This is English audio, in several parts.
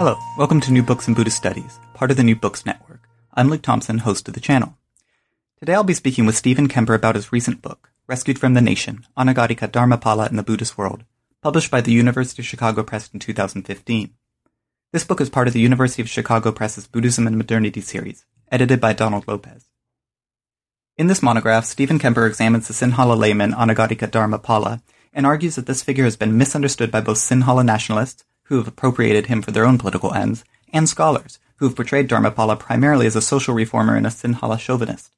Hello, welcome to New Books in Buddhist Studies, part of the New Books Network. I'm Luke Thompson, host of the channel. Today I'll be speaking with Stephen Kemper about his recent book, Rescued from the Nation, Anagarika Dharmapala in the Buddhist World, published by the University of Chicago Press in 2015. This book is part of the University of Chicago Press's Buddhism and Modernity series, edited by Donald Lopez. In this monograph, Stephen Kemper examines the Sinhala layman Anagarika Dharmapala and argues that this figure has been misunderstood by both Sinhala nationalists who have appropriated him for their own political ends, and scholars, who have portrayed Dharmapala primarily as a social reformer and a Sinhala chauvinist.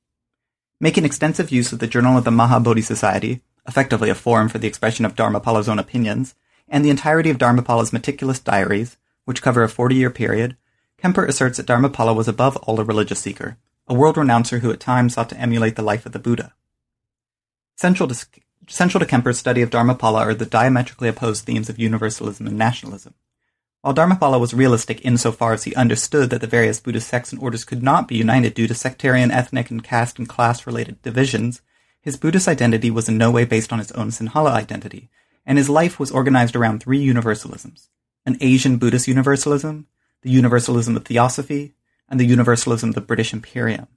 Making extensive use of the Journal of the Mahabodhi Society, effectively a forum for the expression of Dharmapala's own opinions, and the entirety of Dharmapala's meticulous diaries, which cover a 40-year period, Kemper asserts that Dharmapala was above all a religious seeker, a world renouncer who at times sought to emulate the life of the Buddha. Central to, central to Kemper's study of Dharmapala are the diametrically opposed themes of universalism and nationalism. While Dharmapala was realistic insofar as he understood that the various Buddhist sects and orders could not be united due to sectarian, ethnic, and caste and class related divisions, his Buddhist identity was in no way based on his own Sinhala identity, and his life was organized around three universalisms an Asian Buddhist universalism, the universalism of theosophy, and the universalism of the British Imperium.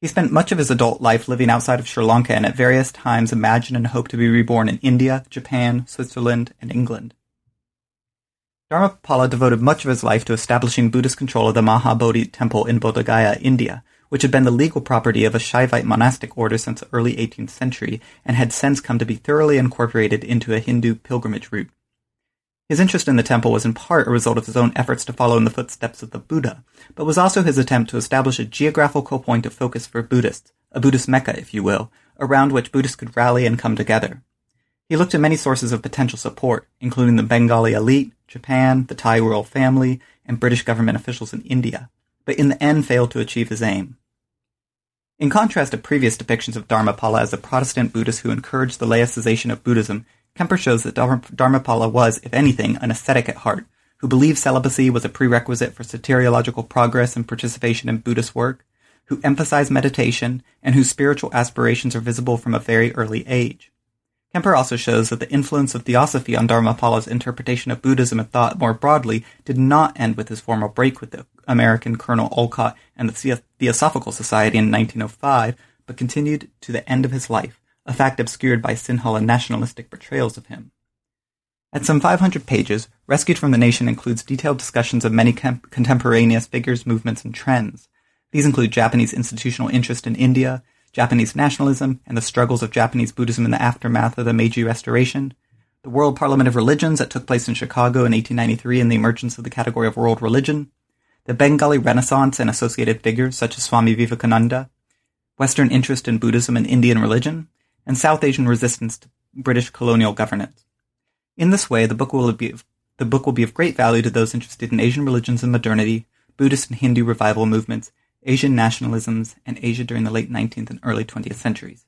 He spent much of his adult life living outside of Sri Lanka and at various times imagined and hoped to be reborn in India, Japan, Switzerland, and England. Dharmapala devoted much of his life to establishing Buddhist control of the Mahabodhi temple in Bodh Gaya, India, which had been the legal property of a Shaivite monastic order since the early 18th century and had since come to be thoroughly incorporated into a Hindu pilgrimage route. His interest in the temple was in part a result of his own efforts to follow in the footsteps of the Buddha, but was also his attempt to establish a geographical point of focus for Buddhists, a Buddhist Mecca, if you will, around which Buddhists could rally and come together. He looked at many sources of potential support, including the Bengali elite, Japan, the Thai royal family, and British government officials in India, but in the end failed to achieve his aim. In contrast to previous depictions of Dharmapala as a Protestant Buddhist who encouraged the laicization of Buddhism, Kemper shows that Dharmapala was, if anything, an ascetic at heart, who believed celibacy was a prerequisite for soteriological progress and participation in Buddhist work, who emphasized meditation, and whose spiritual aspirations are visible from a very early age. Kemper also shows that the influence of theosophy on Dharmapala's interpretation of Buddhism and thought more broadly did not end with his formal break with the American Colonel Olcott and the Theosophical Society in 1905, but continued to the end of his life, a fact obscured by Sinhala nationalistic portrayals of him. At some 500 pages, Rescued from the Nation includes detailed discussions of many contemporaneous figures, movements, and trends. These include Japanese institutional interest in India, Japanese nationalism, and the struggles of Japanese Buddhism in the aftermath of the Meiji Restoration, the World Parliament of Religions that took place in Chicago in 1893 and the emergence of the category of world religion, the Bengali Renaissance and associated figures such as Swami Vivekananda, Western interest in Buddhism and Indian religion, and South Asian resistance to British colonial governance. In this way, the book will be the book will be of great value to those interested in Asian religions and modernity, Buddhist and Hindu revival movements, Asian Nationalisms, and Asia during the late 19th and early 20th centuries.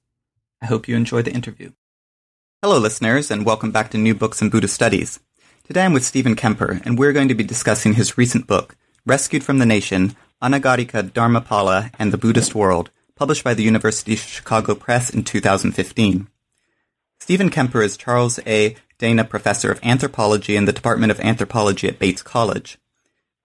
I hope you enjoy the interview. Hello, listeners, and welcome back to New Books in Buddhist Studies. Today I'm with Stephen Kemper, and we're going to be discussing his recent book, Rescued from the Nation, Anagarika Dharmapala and the Buddhist World, published by the University of Chicago Press in 2015. Stephen Kemper is Charles A. Dana Professor of Anthropology in the Department of Anthropology at Bates College.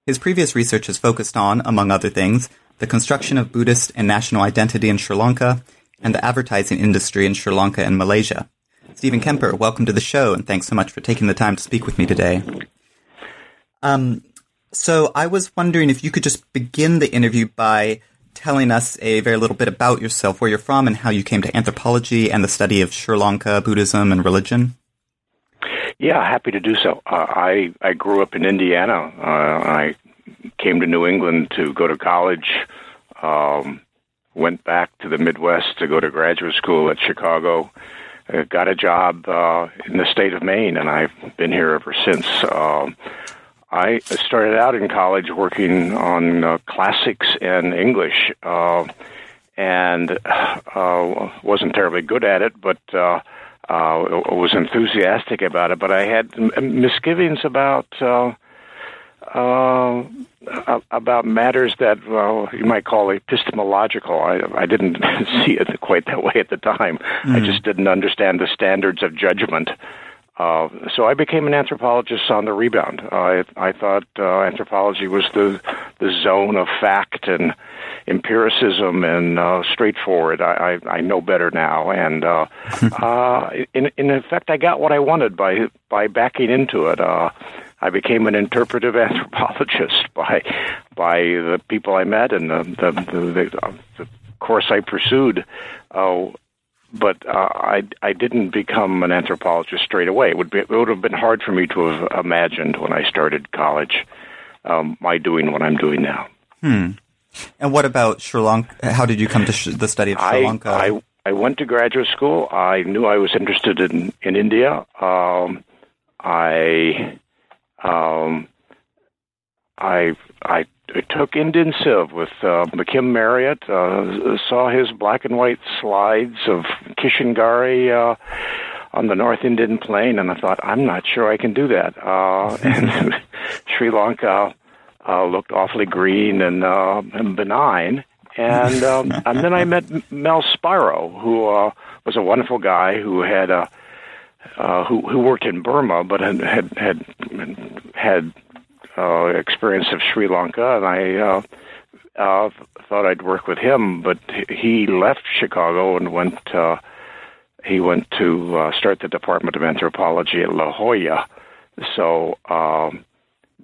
His previous research has focused on, among other things, the construction of Buddhist and national identity in Sri Lanka, and the advertising industry in Sri Lanka and Malaysia. Stephen Kemper, welcome to the show, and thanks so much for taking the time to speak with me today. Um, so I was wondering if you could just begin the interview by telling us a very little bit about yourself, where you're from, and how you came to anthropology and the study of Sri Lanka, Buddhism, and religion. Yeah, happy to do so. Uh, I I grew up in Indiana. Uh, I came to New England to go to college. Um, went back to the Midwest to go to graduate school at Chicago. Uh, got a job uh, in the state of Maine, and I've been here ever since. Uh, I started out in college working on uh, classics and English, uh, and uh, wasn't terribly good at it, but uh, uh, was enthusiastic about it. But I had misgivings about. Uh, uh, about matters that well, you might call epistemological. I, I didn't see it quite that way at the time. Mm. I just didn't understand the standards of judgment. Uh, so I became an anthropologist on the rebound. I I thought uh, anthropology was the the zone of fact and empiricism and uh, straightforward. I, I I know better now, and uh, uh, in in effect, I got what I wanted by by backing into it. Uh, I became an interpretive anthropologist by by the people I met and the the, the, the, course I pursued. Uh, but uh, I I didn't become an anthropologist straight away. It would be it would have been hard for me to have imagined when I started college um, my doing what I'm doing now. Hmm. And what about Sri Lanka? How did you come to sh- the study of Sri Lanka? I, I, I went to graduate school. I knew I was interested in in India. Um, I um, I I took Indian Civ with uh, McKim Marriott. Uh, saw his black and white slides of Kishan Garhi uh, on the North Indian Plain, and I thought, I'm not sure I can do that. Uh, and Sri Lanka uh, looked awfully green and, uh, and benign. And um, and then I met Mel Spiro, who uh, was a wonderful guy who had a uh, who who worked in Burma, but had had had, had uh, experience of Sri Lanka, and I uh, uh, thought I'd work with him. But he left Chicago and went. Uh, he went to uh, start the Department of Anthropology at La Jolla. So um,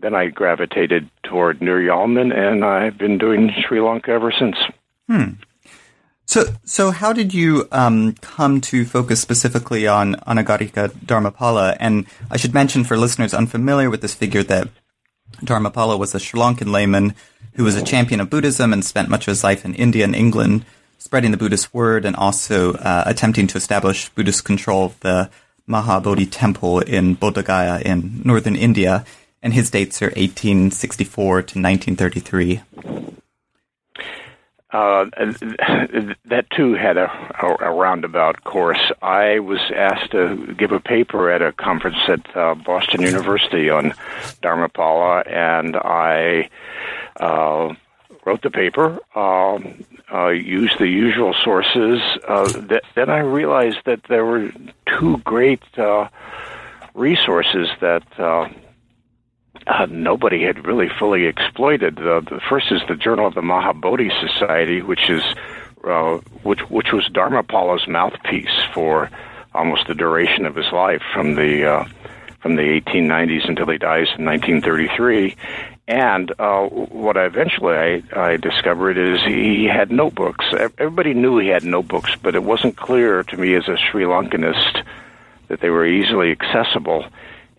then I gravitated toward Nur Yalman, and I've been doing Sri Lanka ever since. Hmm. So, so how did you um, come to focus specifically on Anagarika Dharmapala? And I should mention for listeners unfamiliar with this figure that Dharmapala was a Sri Lankan layman who was a champion of Buddhism and spent much of his life in India and England, spreading the Buddhist word and also uh, attempting to establish Buddhist control of the Mahabodhi temple in Bodh Gaya in northern India. And his dates are 1864 to 1933. Uh, that too had a, a, roundabout course. I was asked to give a paper at a conference at uh, Boston University on Dharmapala, and I uh, wrote the paper, um, uh, used the usual sources. Uh, th- then I realized that there were two great resources that uh, nobody had really fully exploited. Uh, the first is the Journal of the Mahabodhi Society, which is uh, which which was Dharmapala's mouthpiece for almost the duration of his life, from the uh, from the 1890s until he dies in 1933. And uh, what I eventually I, I discovered is he had notebooks. Everybody knew he had notebooks, but it wasn't clear to me as a Sri Lankanist that they were easily accessible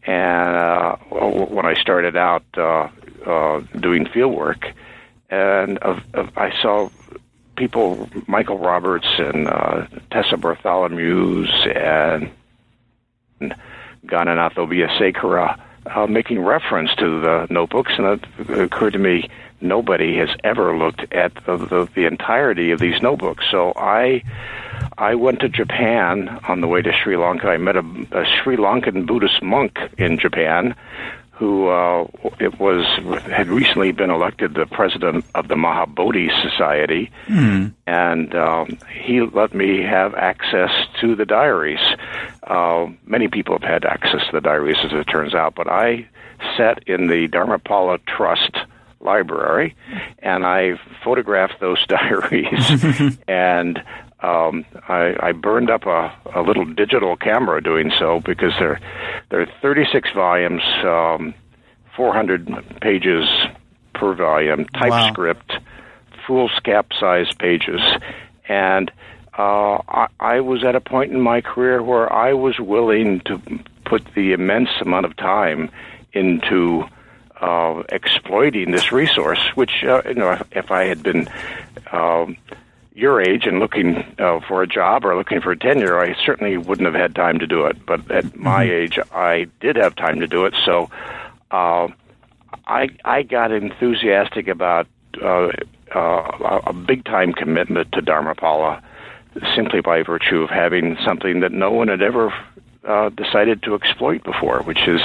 and uh, when I started out uh, uh, doing field work, and I saw people, Michael Roberts and uh, Tessa Bartholomeusz and Gananath Obeyesekere uh, making reference to the notebooks, and it occurred to me nobody has ever looked at the, the, the entirety of these notebooks. So I I went to Japan on the way to Sri Lanka. I met a, a Sri Lankan Buddhist monk in Japan who uh, it was had recently been elected the president of the Mahabodhi Society, mm. and um, he let me have access to the diaries. Uh, many people have had access to the diaries, as it turns out, but I sat in the Dharmapala Trust library, and I photographed those diaries, and um, I, I burned up a, a little digital camera doing so because they're they're 36 volumes, um, 400 pages per volume, typescript, wow. foolscap size pages, and uh, I, I was at a point in my career where I was willing to put the immense amount of time into uh, exploiting this resource, which uh, you know, if, if I had been um, your age and looking uh, for a job or looking for a tenure, I certainly wouldn't have had time to do it. But at my mm-hmm. age, I did have time to do it. So uh, I I got enthusiastic about uh, uh, a big time commitment to Dharmapala simply by virtue of having something that no one had ever uh, decided to exploit before, which is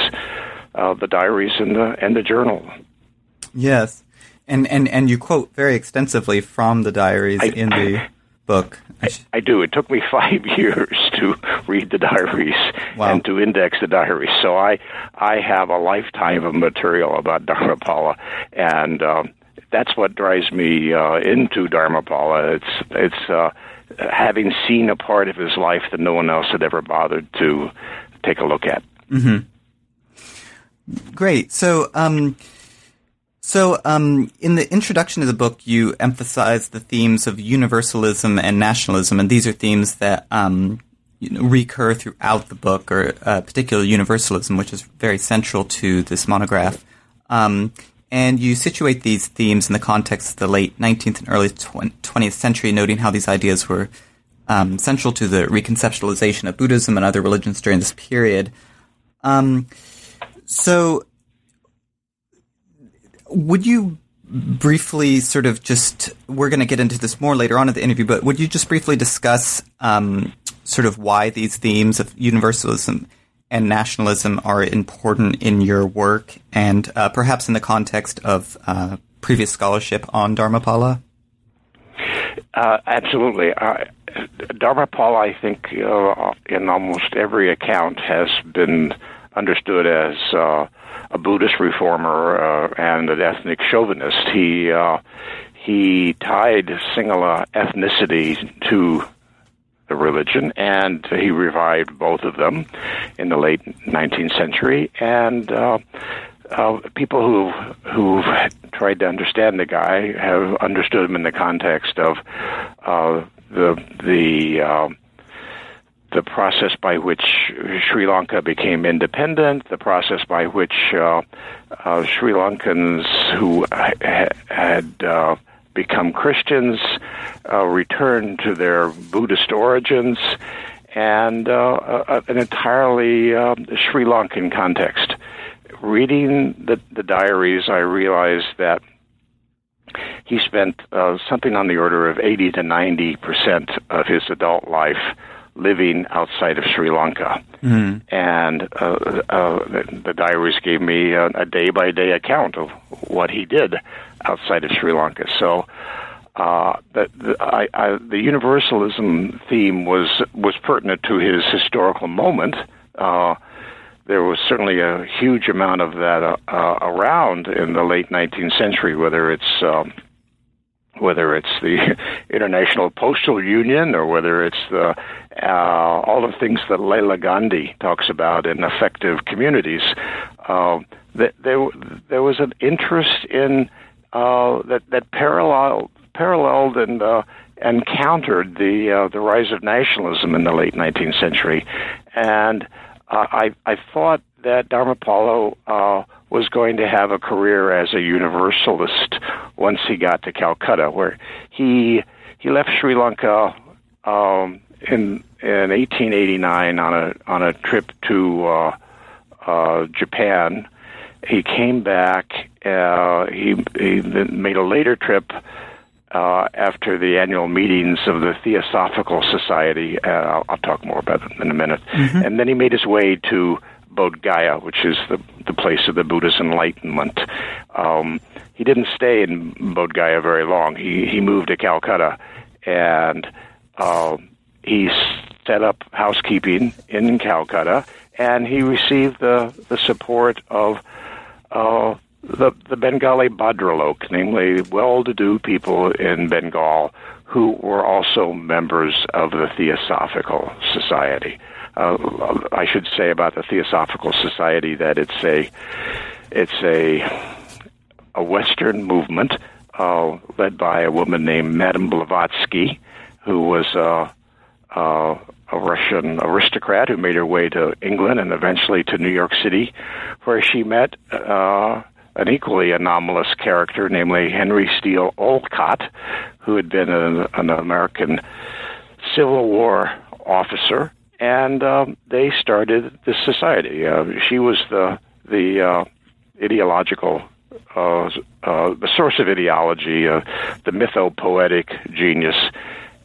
uh, the diaries and the and the journal. Yes, and and and you quote very extensively from the diaries I, in the book. I, I, do. It took me five years to read the diaries wow. and to index the diaries. So I I have a lifetime of material about Dharmapala, and um, that's what drives me uh, into Dharmapala. It's it's uh, having seen a part of his life that no one else had ever bothered to take a look at. Mm-hmm. Great. So. Um, so, um, in the introduction to the book, you emphasize the themes of universalism and nationalism, and these are themes that um, you know, recur throughout the book, or uh, particularly universalism, which is very central to this monograph. Um, and you situate these themes in the context of the late 19th and early 20th century, noting how these ideas were um, central to the reconceptualization of Buddhism and other religions during this period. Um, so, would you briefly sort of just we're going to get into this more later on in the interview, but would you just briefly discuss um, sort of why these themes of universalism and nationalism are important in your work, and uh, perhaps in the context of uh, previous scholarship on Dharmapala? Uh, absolutely. Dharmapala, I think, uh, in almost every account, has been understood as uh, a Buddhist reformer uh, and an ethnic chauvinist. He uh, he tied Sinhala ethnicity to the religion, and he revived both of them in the late 19th century. And uh, uh, people who who've tried to understand the guy have understood him in the context of uh, the the uh, the process by which Sri Lanka became independent, the process by which uh, uh, Sri Lankans who ha- had uh, become Christians uh, returned to their Buddhist origins, and uh, an entirely uh, Sri Lankan context. Reading the, the diaries, I realized that he spent something on the order of 80 to 90 percent of his adult life living outside of Sri Lanka. Mm. And uh, uh, the, the, diaries gave me a day by day account of what he did outside of Sri Lanka. So uh, the, the, I, I, the universalism theme was was pertinent to his historical moment. Uh, there was certainly a huge amount of that uh, uh, around in the late 19th century, whether it's um, whether it's the International Postal Union or whether it's the uh, all the things that Leela Gandhi talks about in Affective Communities. Uh, there there was an interest in uh, that that parallel paralleled and uh, countered the uh, the rise of nationalism in the late 19th century, and uh, I I thought that Dharmapala uh, was going to have a career as a universalist once he got to Calcutta, where he he left Sri Lanka um, in in 1889 on a on a trip to uh, uh, Japan. He came back. Uh, he he made a later trip uh, after the annual meetings of the Theosophical Society. Uh, I'll, I'll talk more about it in a minute. Mm-hmm. And then he made his way to Bodh Gaya, which is the the place of the Buddhist enlightenment. Um, he didn't stay in Bodh Gaya very long. He he moved to Calcutta, and uh, he set up housekeeping in Calcutta, and he received the the support of. Uh, the, the Bengali Bhadralok, namely well-to-do people in Bengal who were also members of the Theosophical Society uh, I should say about the Theosophical Society that it's a it's a a Western movement uh, led by a woman named Madame Blavatsky, who was uh, uh, a Russian aristocrat who made her way to England and eventually to New York City, where she met uh, an equally anomalous character, namely Henry Steele Olcott, who had been an, an American Civil War officer and um, they started this society. Uh, she was the the uh, ideological uh, uh, the source of ideology, uh, the mythopoetic genius.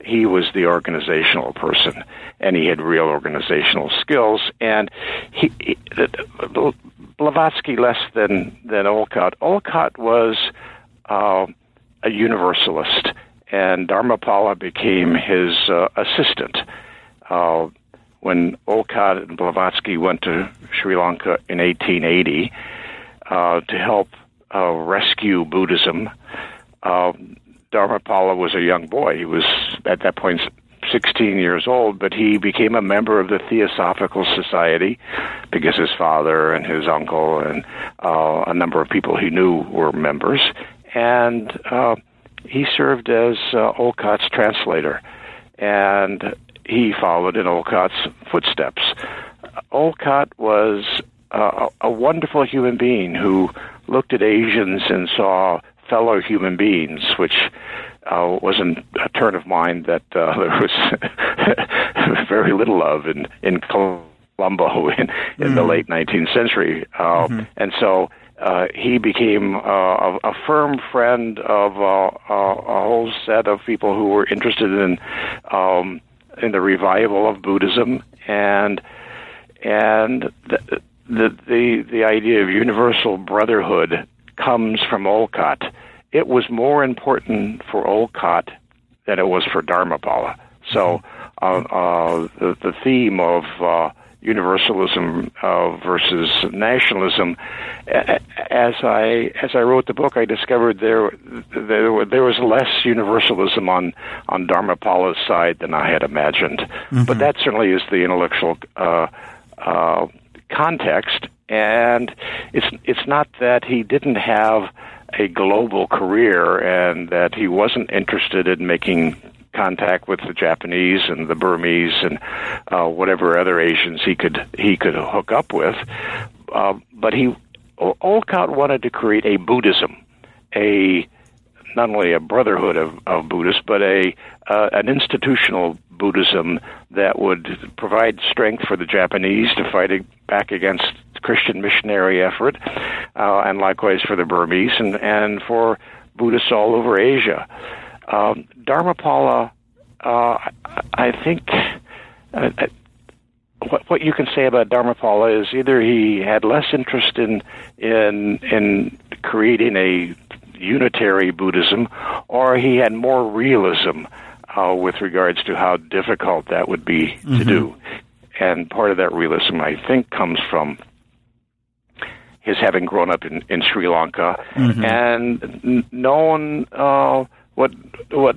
He was the organizational person, and he had real organizational skills. And he, he Blavatsky less than than Olcott. Olcott was uh, a universalist, and Dharmapala became his uh, assistant. Uh, when Olcott and Blavatsky went to Sri Lanka in 1880 uh, to help uh, rescue Buddhism, uh, Dharmapala was a young boy. He was at that point 16 years old, but he became a member of the Theosophical Society because his father and his uncle and uh, a number of people he knew were members. And uh, he served as uh, Olcott's translator. And he followed in Olcott's footsteps. Olcott was uh, a wonderful human being who looked at Asians and saw fellow human beings, which uh, wasn't a turn of mind that uh, there was very little of in in Colombo in, in mm-hmm. the late 19th century, uh, mm-hmm. and so. Uh, he became uh, a, a firm friend of uh, uh, a whole set of people who were interested in um, in the revival of Buddhism and and the the the, the idea of universal brotherhood comes from Olcott it was more important for Olcott than it was for Dharmapala. So uh, uh, the, the theme of uh, universalism uh, versus nationalism, as I as I wrote the book, I discovered there there, there was less universalism on on Dharmapala's side than I had imagined. Mm-hmm. But that certainly is the intellectual uh, uh, context, and it's it's not that he didn't have a global career and that he wasn't interested in making contact with the Japanese and the Burmese and uh, whatever other Asians he could he could hook up with. Uh, but he Olcott wanted to create a Buddhism, a not only a brotherhood of, of Buddhists, but a uh, an institutional Buddhism that would provide strength for the Japanese to fight back against Christian missionary effort, uh, and likewise for the Burmese and, and for Buddhists all over Asia. Um, Dharmapala, uh, I think. Uh, uh, what, what you can say about Dharmapala is either he had less interest in in in creating a unitary Buddhism, or he had more realism uh, with regards to how difficult that would be mm-hmm. to do. And part of that realism, I think, comes from his having grown up in, in Sri Lanka mm-hmm. and known uh, what what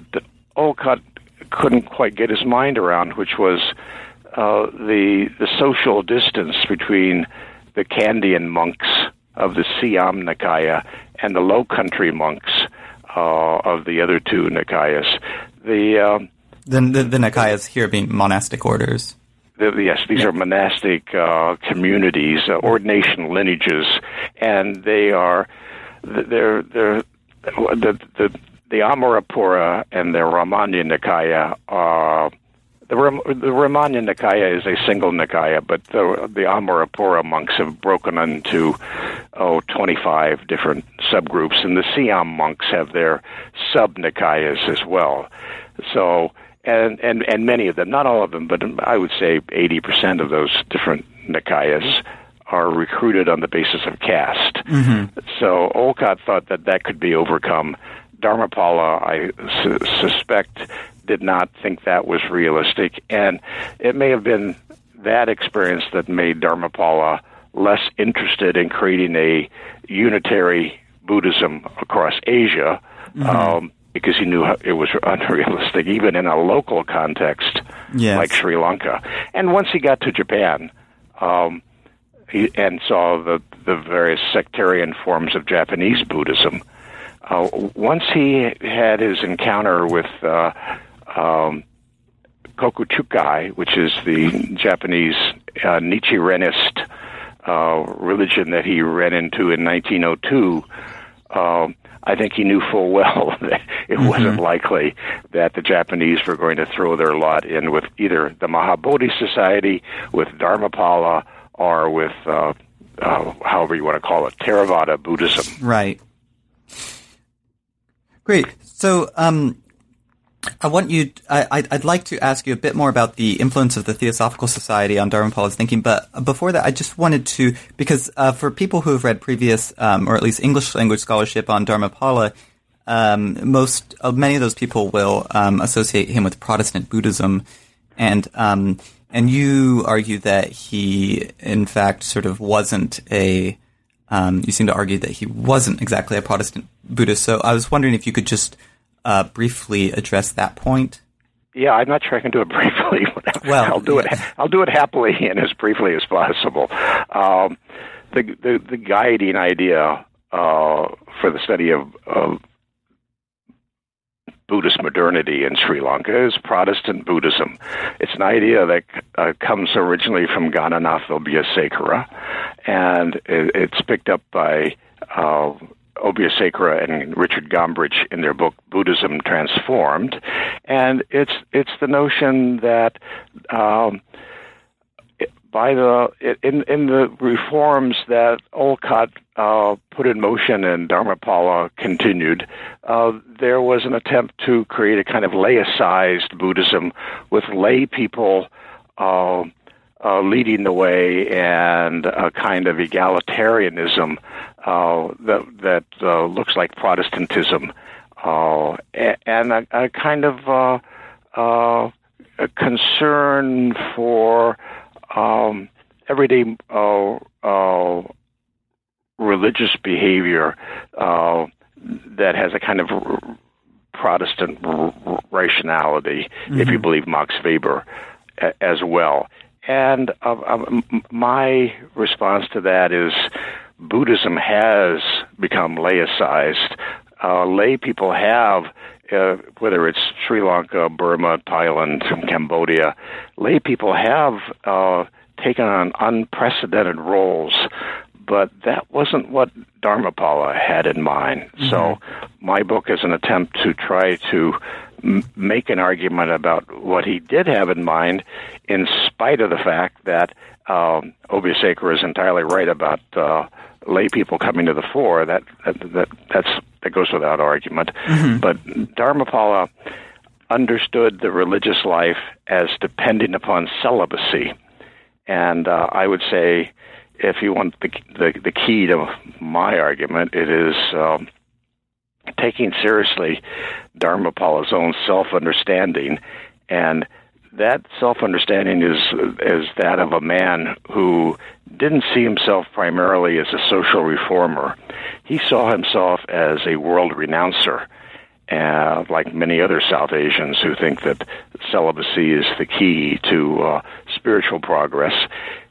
Olcott couldn't quite get his mind around, which was uh, the the social distance between the Kandyan monks of the Siam Nikaya and the Low Country monks uh, of the other two Nikayas. The, um, the, the the Nikayas here being monastic orders yes, these are monastic uh, communities, uh, ordination lineages, and they are they're they're the the the Amarapura and the Ramanya Nikaya are. The, the Ramanya Nikaya is a single Nikaya, but the, the Amarapura monks have broken into oh 25 different subgroups, and the Siam monks have their sub Nikayas as well. So and and and many of them, not all of them, but I would say 80% of those different Nikayas are recruited on the basis of caste. Mm-hmm. So Olcott thought that that could be overcome. Dharmapala, I su- suspect, did not think that was realistic, and it may have been that experience that made Dharmapala less interested in creating a unitary Buddhism across Asia. Mm-hmm. Um, because he knew it was unrealistic, even in a local context yes. like Sri Lanka. And once he got to Japan, um, he, and saw the the various sectarian forms of Japanese Buddhism. Uh, once he had his encounter with uh, um, Kokuchukai, which is the Japanese uh, Nichirenist uh, religion that he ran into in 1902, um, I think he knew full well that it mm-hmm. wasn't likely that the Japanese were going to throw their lot in with either the Mahabodhi Society, with Dharmapala, or with uh, uh, however you want to call it, Theravada Buddhism. Right. Great. So, um, I want you. I, would like to ask you a bit more about the influence of the Theosophical Society on Dharmapala's thinking. But before that, I just wanted to because uh, for people who have read previous, um, or at least English language scholarship on Dharmapala, um, most uh, many of those people will um, associate him with Protestant Buddhism, and um, and you argue that he, in fact, sort of wasn't a. Um, you seem to argue that he wasn't exactly a Protestant Buddhist. So I was wondering if you could just uh, briefly address that point? Yeah, I'm not sure I can do it briefly. well, I'll do yeah. it. I'll do it happily and as briefly as possible. Um, the, the, the guiding idea uh, for the study of, of Buddhist modernity in Sri Lanka is Protestant Buddhism. It's an idea that uh, comes originally from Gananath Obeyesekere, and it, it's picked up by uh, Obeyesekere and Richard Gombrich in their book Buddhism Transformed, and it's it's the notion that um, by the in in the reforms that Olcott uh, put in motion and Dharmapala continued, uh, there was an attempt to create a kind of laicized Buddhism with lay people. Uh, uh, leading the way and a kind of egalitarianism uh, that that uh, looks like Protestantism, and a, a, kind of a concern for um, everyday religious behavior that has a kind of Protestant rationality, mm-hmm. if you mm-hmm. believe Max Weber, as well. And uh, uh, my response to that is Buddhism has become laicized. Uh, lay people have, uh, whether it's Sri Lanka, Burma, Thailand, Cambodia, lay people have uh, taken on unprecedented roles, but that wasn't what Dharmapala had in mind. Mm-hmm. So my book is an attempt to try to m- make an argument about what he did have in mind, in spite of the fact that um, is entirely right about uh, lay people coming to the fore. That that, that that's that goes without argument. Mm-hmm. But Dharmapala understood the religious life as depending upon celibacy, and uh, I would say, if you want the, the the key to my argument, it is. Um, taking seriously Dharmapala's own self understanding and that self understanding is is that of a man who didn't see himself primarily as a social reformer. He saw himself as a world renouncer, uh, like many other South Asians who think that celibacy is the key to uh, spiritual progress.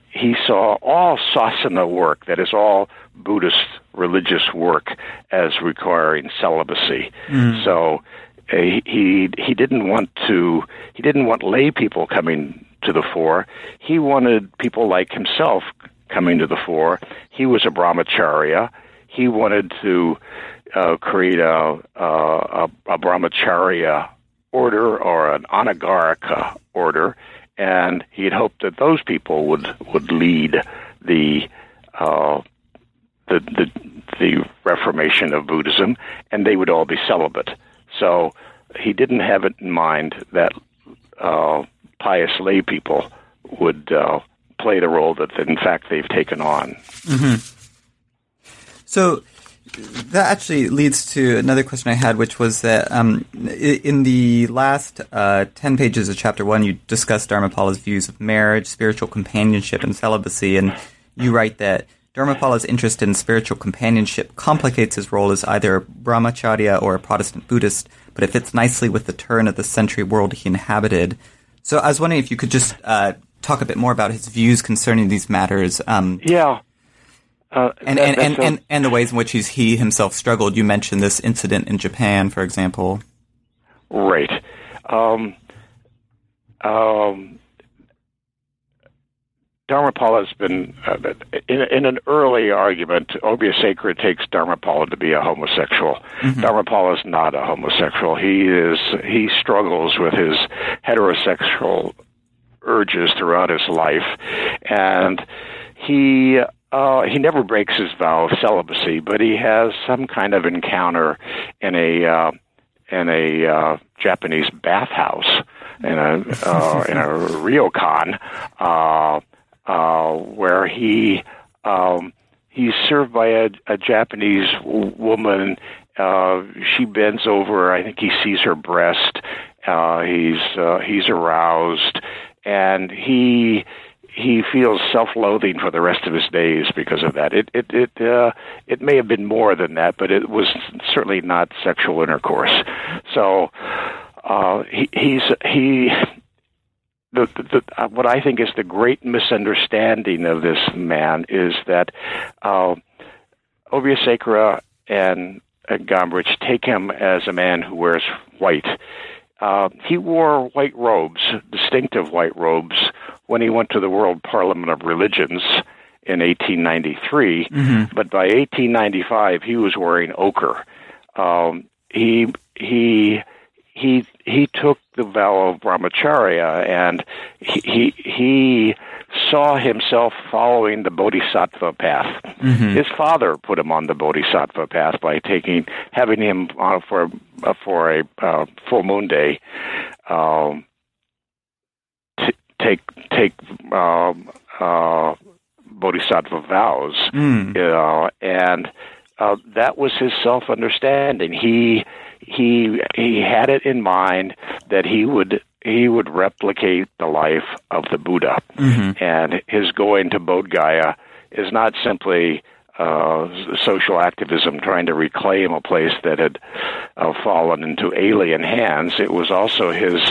He saw all sasana work, that is all Buddhist religious work, as requiring celibacy. Mm. So uh, he he didn't want to he didn't want lay people coming to the fore. He wanted people like himself coming to the fore. He was a brahmacharya. He wanted to uh, create a, a, a brahmacharya order or an anagarika order, and he'd hoped that those people would would lead the uh, the, the the reformation of Buddhism, and they would all be celibate. So he didn't have it in mind that uh, pious lay people would uh, play the role that, in fact, they've taken on. Mm-hmm. So that actually leads to another question I had, which was that um, in the last uh, 10 pages of chapter one, you discussed Dharmapala's views of marriage, spiritual companionship, and celibacy. And you write that Dharmapala's interest in spiritual companionship complicates his role as either a brahmacharya or a Protestant Buddhist, but it fits nicely with the turn of the century world he inhabited. So I was wondering if you could just uh, talk a bit more about his views concerning these matters. Um, yeah. Uh, and, that, and, and, and, and, the ways in which he's, he himself struggled. You mentioned this incident in Japan, for example. Right. Um, um, Dharmapala has been, uh, in, in, an early argument, Obeyesekere takes Dharmapala to be a homosexual. Mm-hmm. Dharmapala is not a homosexual. He is he struggles with his heterosexual urges throughout his life, and he uh, he never breaks his vow of celibacy, but he has some kind of encounter in a uh, in a uh, Japanese bathhouse in a uh, in a ryokan uh, uh, where he um, he's served by a, a Japanese woman. Uh, she bends over. I think he sees her breast. Uh, he's uh, he's aroused, and he he feels self-loathing for the rest of his days because of that. It it it uh, it may have been more than that, but it was certainly not sexual intercourse. So uh, he, he's he. The, the, the, uh, what I think is the great misunderstanding of this man is that uh, Obeyesekere and uh, Gombrich take him as a man who wears white. Uh, he wore white robes, distinctive white robes, when he went to the World Parliament of Religions in 1893. Mm-hmm. But by 1895, he was wearing ochre. Um, he he he he took the vow of brahmacharya and he he, he saw himself following the bodhisattva path. Mm-hmm. His father put him on the bodhisattva path by taking having him uh, for uh, for a uh, full moon day um, t- take take um, uh, bodhisattva vows, mm. uh, and uh, that was his self understanding. He he he had it in mind that he would he would replicate the life of the Buddha, mm-hmm. and his going to Bodh Gaya is not simply uh, social activism trying to reclaim a place that had uh, fallen into alien hands. It was also his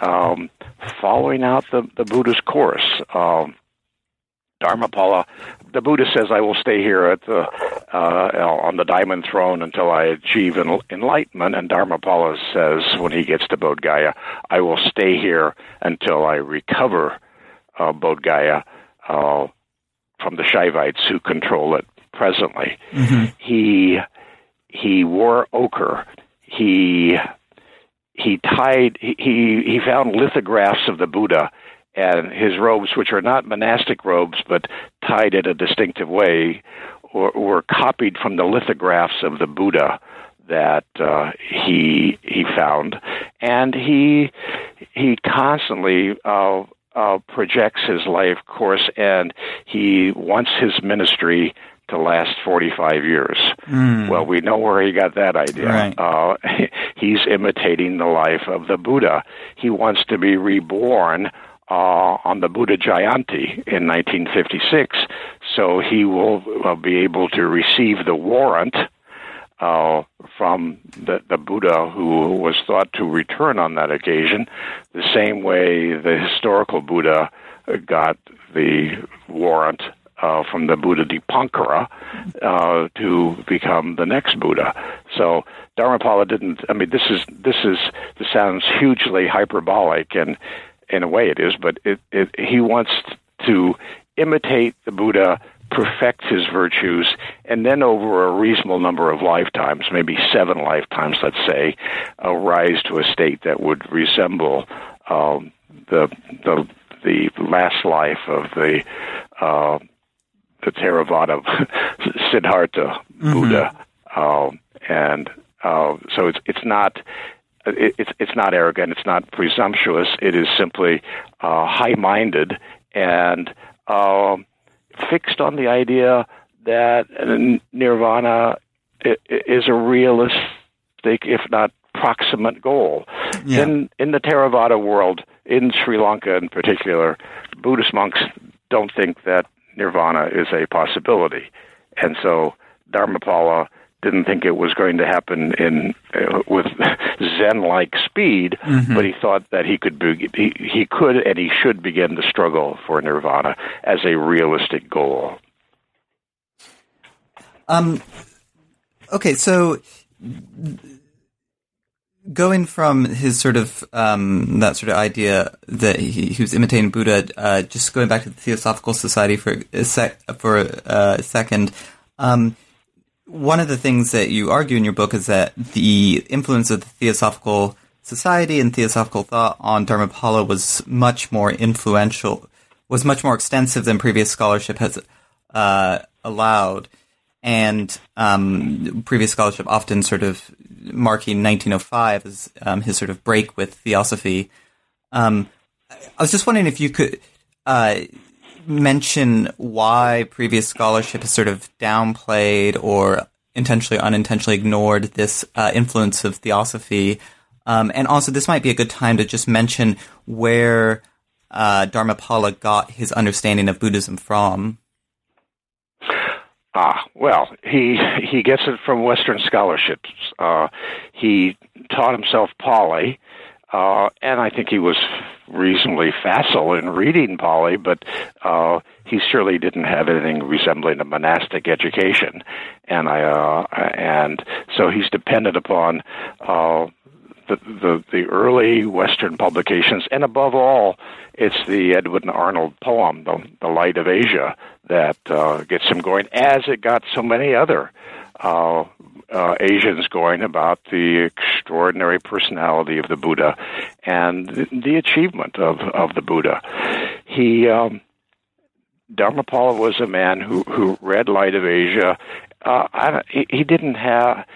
um, following out the, the Buddha's course. Um, Dharmapala, the Buddha says, "I will stay here at the uh, on the diamond throne until I achieve enlightenment." And Dharmapala says, when he gets to Bodh Gaya, "I will stay here until I recover uh, Bodh Gaya uh, from the Shaivites who control it presently." Mm-hmm. He he wore ochre. He he tied he he found lithographs of the Buddha and his robes, which are not monastic robes but tied in a distinctive way, or, were copied from the lithographs of the Buddha that uh, he he found, and he he constantly uh, uh, projects his life course, and he wants his ministry to last 45 years. Mm. Well, we know where he got that idea. Right. Uh, he's imitating the life of the Buddha. He wants to be reborn uh, on the Buddha Jayanti in 1956, so he will uh, be able to receive the warrant uh, from the, the Buddha who was thought to return on that occasion, the same way the historical Buddha got the warrant uh, from the Buddha Dipankara uh, to become the next Buddha. So Dharmapala didn't. I mean, this is this is this sounds hugely hyperbolic, and in a way it is, but it, it, he wants to imitate the Buddha, perfect his virtues, and then over a reasonable number of lifetimes, maybe seven lifetimes, let's say, uh, rise to a state that would resemble um, the the the last life of the uh, the Theravada Siddhartha mm-hmm. Buddha, um, and uh, so it's it's not it's it's not arrogant, it's not presumptuous. It is simply uh, high-minded and uh, fixed on the idea that nirvana is a realistic, if not proximate goal. Yeah. In in the Theravada world, in Sri Lanka in particular, Buddhist monks don't think that nirvana is a possibility, and so Dharmapala didn't think it was going to happen in uh, with Zen-like speed, mm-hmm. but he thought that he could be, he, he could and he should begin the struggle for nirvana as a realistic goal. Um. Okay, so going from his sort of um, that sort of idea that he, he was imitating Buddha, uh, just going back to the Theosophical Society for a sec for a second. Um, one of the things that you argue in your book is that the influence of the Theosophical Society and Theosophical thought on Dharmapala was much more influential, was much more extensive than previous scholarship has uh, allowed. And um, previous scholarship often sort of marking 1905 as um, his sort of break with theosophy. Um, I was just wondering if you could uh, mention why previous scholarship has sort of downplayed or intentionally, unintentionally ignored this uh, influence of theosophy. Um, and also, this might be a good time to just mention where uh, Dharmapala got his understanding of Buddhism from. Ah, well, he he gets it from Western scholarships. Uh, he taught himself Pali, uh, and I think he was reasonably facile in reading Pali, but uh, he surely didn't have anything resembling a monastic education, and I uh, and so he's dependent upon uh, the, the the early Western publications, and above all, it's the Edwin Arnold poem, "The, the Light of Asia," that uh, gets him going, as it got so many other uh, uh, Asians going about the extraordinary personality of the Buddha and the, achievement of of the Buddha. He um, Dharmapala was a man who who read Light of Asia. Uh, I, he, he didn't have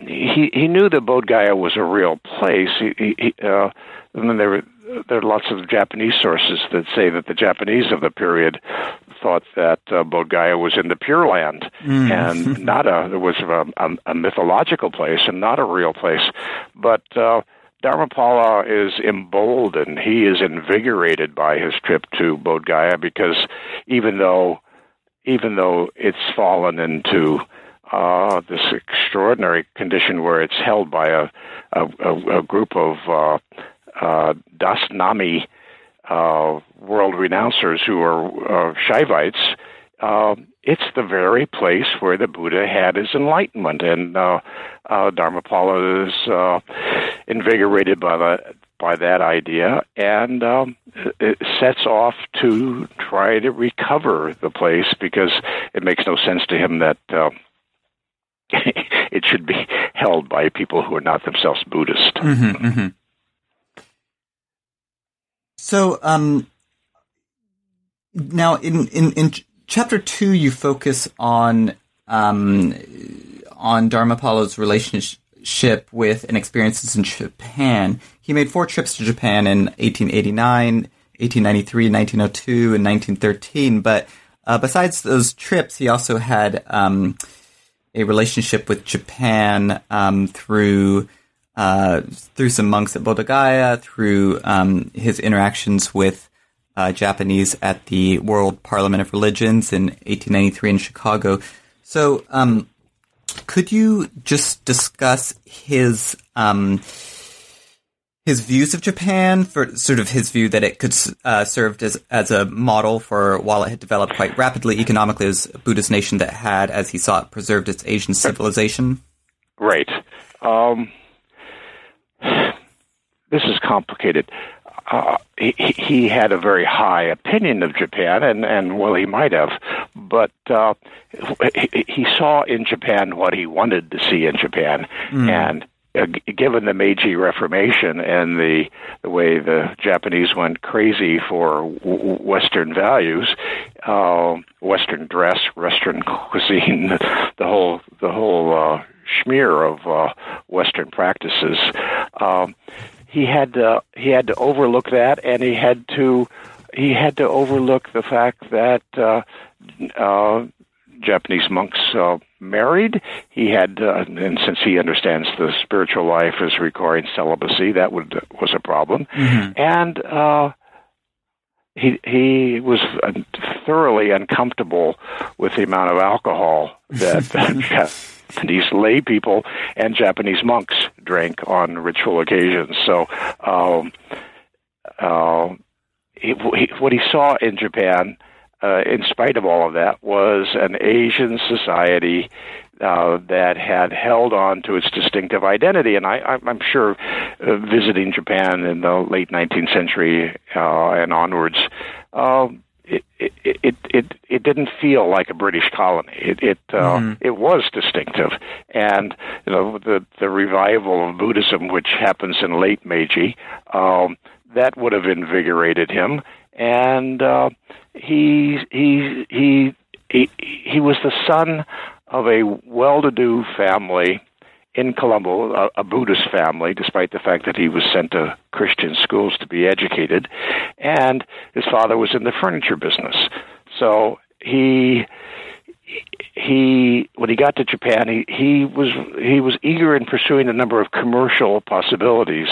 he he knew that Bodh Gaya was a real place. He, he, uh, and then there were there are lots of Japanese sources that say that the Japanese of the period thought that uh, Bodh Gaya was in the Pure Land mm. and not a it was a, a, a mythological place and not a real place. But uh, Dharmapala is emboldened. He is invigorated by his trip to Bodh Gaya because even though even though it's fallen into uh, this extraordinary condition where it's held by a a, a group of uh, uh, Das Nami uh, world renouncers who are uh, Shaivites. Uh, it's the very place where the Buddha had his enlightenment, and uh, uh, Dharmapala is uh, invigorated by that by that idea and um, it sets off to try to recover the place because it makes no sense to him that uh, it should be held by people who are not themselves Buddhist. Mm-hmm, mm-hmm. So, um, now in, in, in chapter two, you focus on um, on Dharmapala's relationship with and experiences in Japan. He made four trips to Japan in 1889, 1893, 1902, and 1913. But uh, besides those trips, he also had um, a relationship with Japan um, through uh, through some monks at Bodh Gaya, through um, his interactions with uh, Japanese at the World Parliament of Religions in 1893 in Chicago. So, um, could you just discuss his um, his views of Japan, for sort of his view that it could uh, serve as as a model for while it had developed quite rapidly economically as a Buddhist nation that had, as he saw it, preserved its Asian civilization. Right. Um, this is complicated. Uh, he, he had a very high opinion of Japan, and, and well, he might have, but uh, he, he saw in Japan what he wanted to see in Japan, mm. and uh, given the Meiji Reformation and the the way the Japanese went crazy for w- Western values, uh, Western dress, Western cuisine, the whole the whole uh, schmear of uh, Western practices. Um, he had to he had to overlook that, and he had to he had to overlook the fact that uh, uh, Japanese monks uh, married. He had, uh, and since he understands the spiritual life as requiring celibacy, that would was a problem. Mm-hmm. And uh, he he was uh, thoroughly uncomfortable with the amount of alcohol that Japanese lay people and Japanese monks drank on ritual occasions. So. Um, uh, he, what he saw in Japan uh, in spite of all of that, was an Asian society uh, that had held on to its distinctive identity. And I, I'm sure uh, visiting Japan in the late 19th century uh, and onwards, uh, it, it, it, didn't feel like a British colony. It, it, uh, mm. it was distinctive. And, you know, the, the revival of Buddhism, which happens in late Meiji, um, that would have invigorated him. And, uh, he he he he he was the son of a well-to-do family in Colombo, a, a, Buddhist family, despite the fact that he was sent to Christian schools to be educated, and his father was in the furniture business. So he he when he got to Japan, he he was he was eager in pursuing a number of commercial possibilities,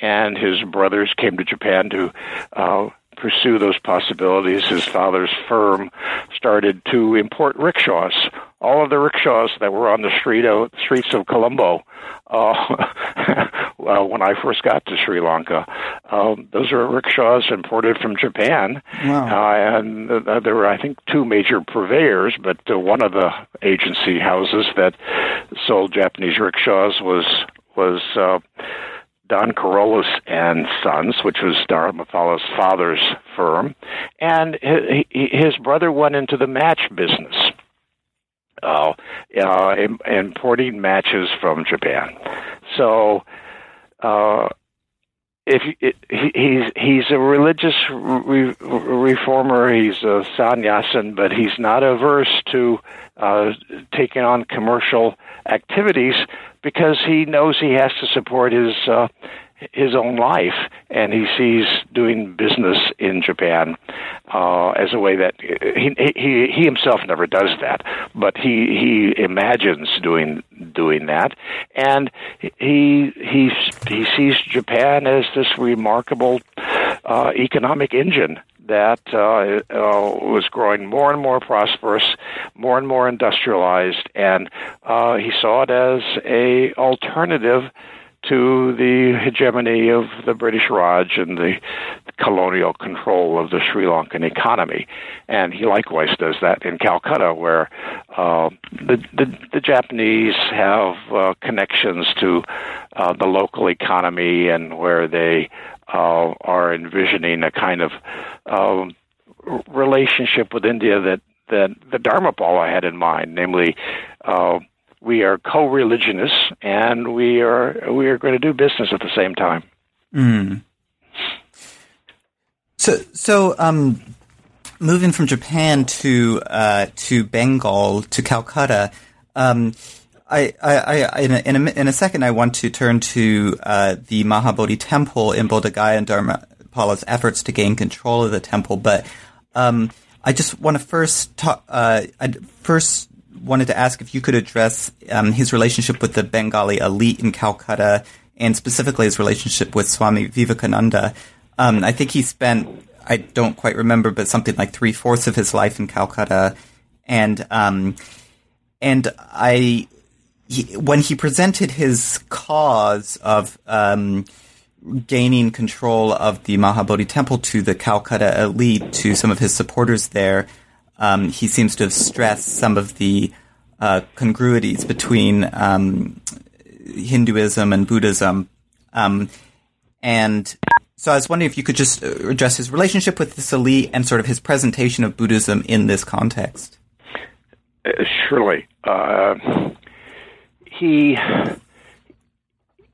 and his brothers came to Japan to. Uh, pursue those possibilities, his father's firm started to import rickshaws. All of the rickshaws that were on the street of, streets of Colombo uh, well, when I first got to Sri Lanka, um, those were rickshaws imported from Japan, wow. uh, and uh, there were, I think, two major purveyors. But uh, one of the agency houses that sold Japanese rickshaws was was uh, Don Carolis and Sons, which was Dharmapala's father's firm, and his brother went into the match business, uh, uh, importing matches from Japan. So, uh, if he's he's a religious re- reformer, he's a sannyasin, but he's not averse to uh, taking on commercial activities because he knows he has to support his uh, his own life, and he sees doing business in Japan uh, as a way that he, he he himself never does that, but he he imagines doing doing that, and he he he sees Japan as this remarkable uh, economic engine that uh, uh, was growing more and more prosperous, more and more industrialized, and uh, he saw it as a alternative to the hegemony of the British Raj and the colonial control of the Sri Lankan economy. And he likewise does that in Calcutta, where uh, the, the, the Japanese have uh, connections to uh, the local economy and where they uh, are envisioning a kind of um, relationship with India that that the Dharmapala had in mind, namely uh, we are co-religionists and we are we are going to do business at the same time. Mm. So so um, moving from Japan to uh, to Bengal to Calcutta. Um, I, I, I in, a, in, a, in, a, second, I want to turn to uh, the Mahabodhi temple in Bodh Gaya and Dharmapala's efforts to gain control of the temple. But um, I just want to first talk. Uh, first wanted to ask if you could address um, his relationship with the Bengali elite in Calcutta, and specifically his relationship with Swami Vivekananda. Um, I think he spent, I don't quite remember, but something like three fourths of his life in Calcutta, and um, and I, he, when he presented his cause of um, gaining control of the Mahabodhi temple to the Calcutta elite, to some of his supporters there, um, he seems to have stressed some of the uh, congruities between um, Hinduism and Buddhism. Um, and so I was wondering if you could just uh, address his relationship with this elite and sort of his presentation of Buddhism in this context. Uh, surely. Uh, he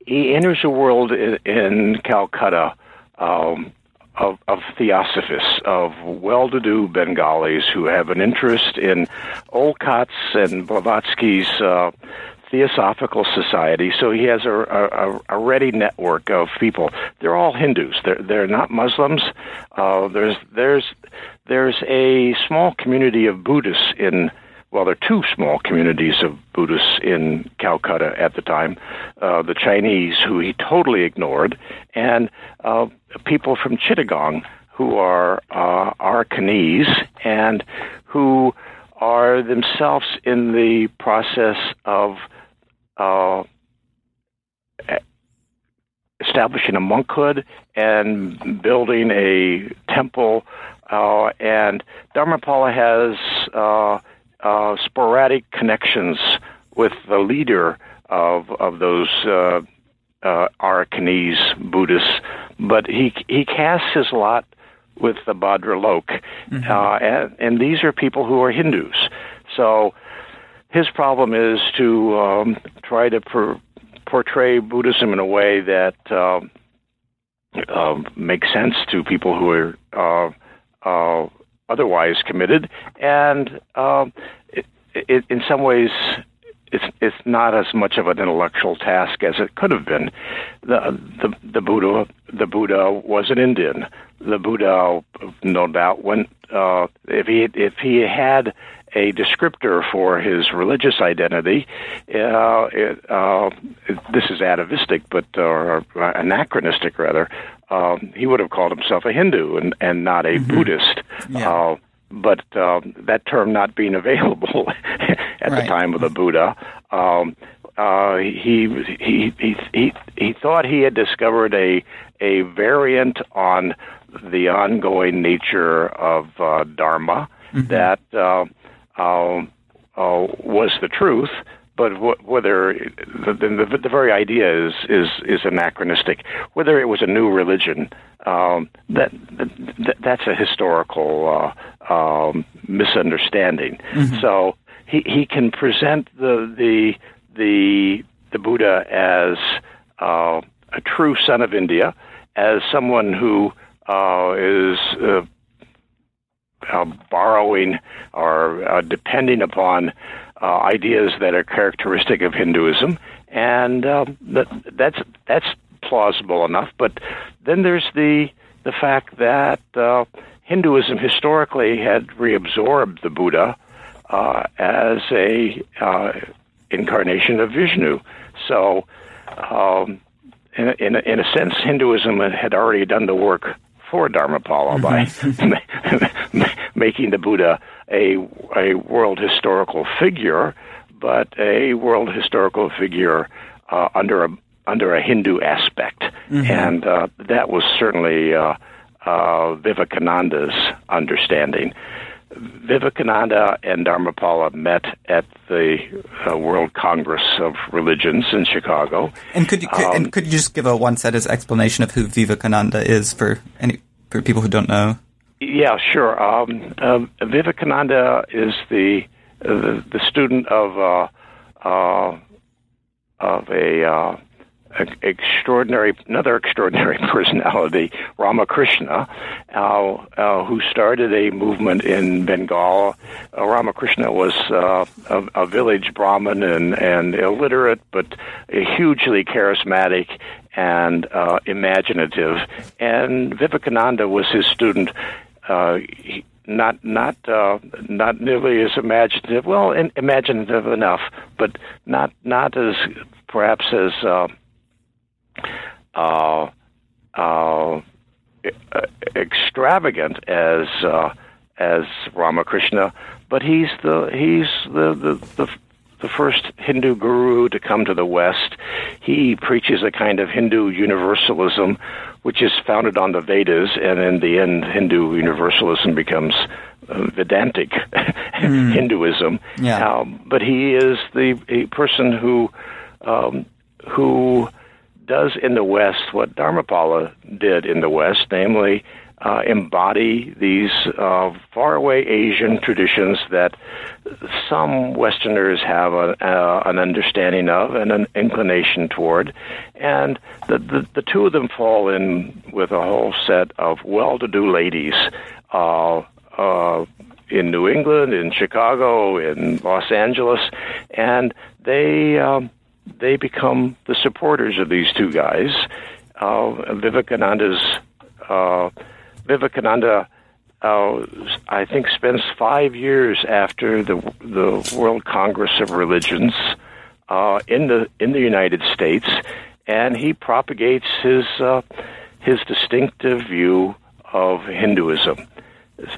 he enters a world in, in Calcutta um, of, of theosophists, of well-to-do Bengalis who have an interest in Olcott's and Blavatsky's uh, Theosophical Society. So he has a, a, a, ready network of people. They're all Hindus. They're they're not Muslims. Uh, there's there's there's a small community of Buddhists in well, there are two small communities of Buddhists in Calcutta at the time uh, the Chinese, who he totally ignored, and uh, people from Chittagong, who are uh, and who are themselves in the process of uh, establishing a monkhood and building a temple. Uh, and Dharmapala has uh, uh, sporadic connections with the leader of of those uh, uh, Arakanese Buddhists, but he he casts his lot with the Bhadralok, mm-hmm. uh, and, and these are people who are Hindus. So his problem is to um, try to per- portray Buddhism in a way that uh, uh, makes sense to people who are uh, uh, otherwise committed, and um, it, it, in some ways it's it's not as much of an intellectual task as it could have been. The the the Buddha the Buddha was an Indian. The Buddha, no doubt, went uh, if he if he had a descriptor for his religious identity. Uh, it, uh, this is atavistic, but or anachronistic rather. Um, he would have called himself a Hindu and, and not a mm-hmm. Buddhist. Yeah. Uh, but um, that term not being available at right. the time of the Buddha, um, uh, he, he he he he thought he had discovered a a variant on the ongoing nature of uh, Dharma mm-hmm. that uh, uh, uh, was the truth, but wh- whether the, the, the, very idea is, is, is anachronistic, whether it was a new religion, um, that, that, that's a historical uh, um, misunderstanding. Mm-hmm. So he, he can present the, the, the, the Buddha as uh, a true son of India, as someone who uh, is uh, uh, borrowing or uh, depending upon uh, ideas that are characteristic of Hinduism, and um, that, that's that's plausible enough. But then there's the the fact that uh, Hinduism historically had reabsorbed the Buddha uh, as a uh, incarnation of Vishnu. So, um, in, in, in a sense, Hinduism had already done the work for Dharmapala mm-hmm. by making the Buddha a a world historical figure, but a world historical figure uh, under a under a Hindu aspect, mm-hmm. and uh, that was certainly uh, uh Vivekananda's understanding. Vivekananda and Dharmapala met at the uh, World Congress of Religions in Chicago. And could you could, um, and could you just give a one sentence explanation of who Vivekananda is for any for people who don't know? Yeah, sure. Um, uh, Vivekananda is the the, the student of uh, uh, of a uh, extraordinary, another extraordinary personality, Ramakrishna, uh, uh, who started a movement in Bengal. Ramakrishna was a, a, village Brahmin and, and illiterate, but hugely charismatic and uh, imaginative. And Vivekananda was his student. Uh, not not uh, not nearly as imaginative. Well, in, imaginative enough, but not not as perhaps as uh, uh, uh, extravagant as uh, as Ramakrishna, but he's the he's the the, the the first Hindu guru to come to the West. He preaches a kind of Hindu universalism, which is founded on the Vedas, and in the end, Hindu universalism becomes uh, Vedantic mm. Hinduism. Yeah. Um, but he is the a person who um, who does in the West what Dharmapala did in the West, namely uh, embody these uh, faraway Asian traditions that some Westerners have a, uh, an understanding of and an inclination toward. And the, the, the, two of them fall in with a whole set of well to do ladies. Uh, uh, in New England, in Chicago, in Los Angeles, and they um, they become the supporters of these two guys. Uh, Vivekananda's Vivekananda, uh, I think, spends five years after the the World Congress of Religions uh, in the in the United States, and he propagates his uh, his distinctive view of Hinduism.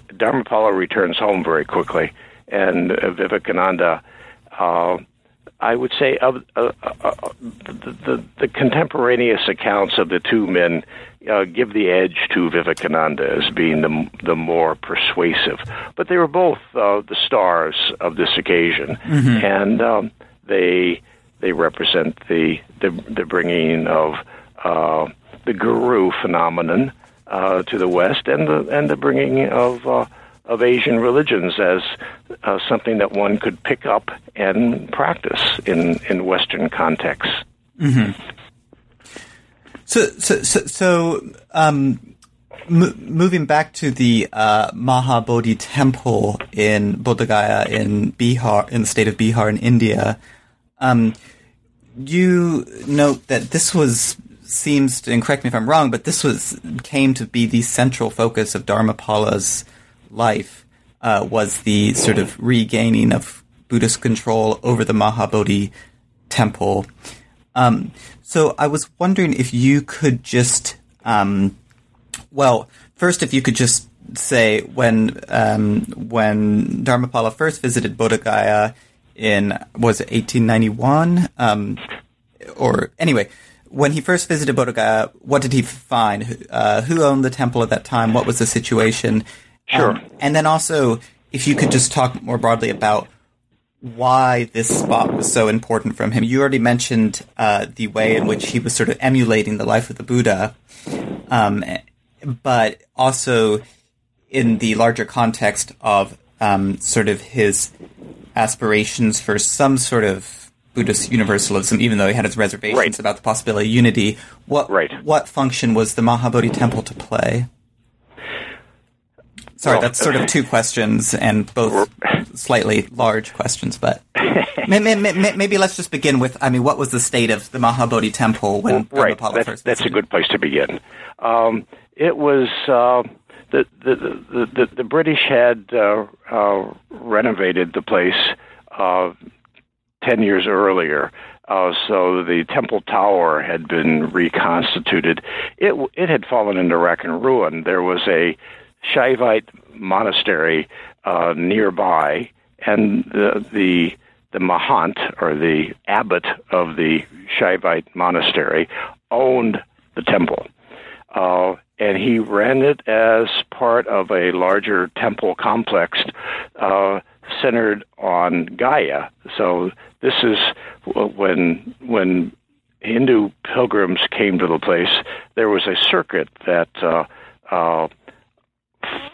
Dharmapala returns home very quickly, and Vivekananda uh, I would say of uh, uh, uh, the, the, the, contemporaneous accounts of the two men uh, give the edge to Vivekananda as being the the more persuasive. But they were both uh, the stars of this occasion, mm-hmm. and um, they they represent the the, the bringing of uh, the guru phenomenon to the West, and the and the bringing of of Asian religions as uh, something that one could pick up and practice in, in Western contexts. Mm-hmm. So, so, so, so um, m- moving back to the uh, Mahabodhi temple in Bodh Gaya in Bihar, in the state of Bihar in India, Um, you note that this was seems to, and correct me if I'm wrong, but this was came to be the central focus of Dharmapala's life. Uh, was the sort of regaining of Buddhist control over the Mahabodhi temple. Um, so I was wondering if you could just, um, well, first if you could just say when um, when Dharmapala first visited Bodh Gaya in was it 1891 um, or anyway when he first visited Bodh Gaya, what did he find? Uh, who owned the temple at that time? What was the situation? Sure. Um, and then also, if you could just talk more broadly about why this spot was so important from him. You already mentioned uh, the way in which he was sort of emulating the life of the Buddha, um, but also in the larger context of um, sort of his aspirations for some sort of Buddhist universalism, even though he had his reservations Right. about the possibility of unity. What Right. what function was the Mahabodhi temple to play? Sorry, Well, that's sort of two questions and both slightly large questions, but may- may- may- maybe let's just begin with. I mean, what was the state of the Mahabodhi temple when right. Dharmapala That's, first? that's a good place to begin. Um, it was uh, the, the, the the the British had uh, uh, renovated the place uh, ten years earlier. Uh, so the temple tower had been reconstituted. It it had fallen into wreck and ruin. There was a Shaivite monastery uh, nearby, and the, the the mahant or the abbot of the Shaivite monastery owned the temple, uh, and he ran it as part of a larger temple complex uh, centered on Gaya. So this is when when Hindu pilgrims came to the place. There was a circuit that. Uh, uh,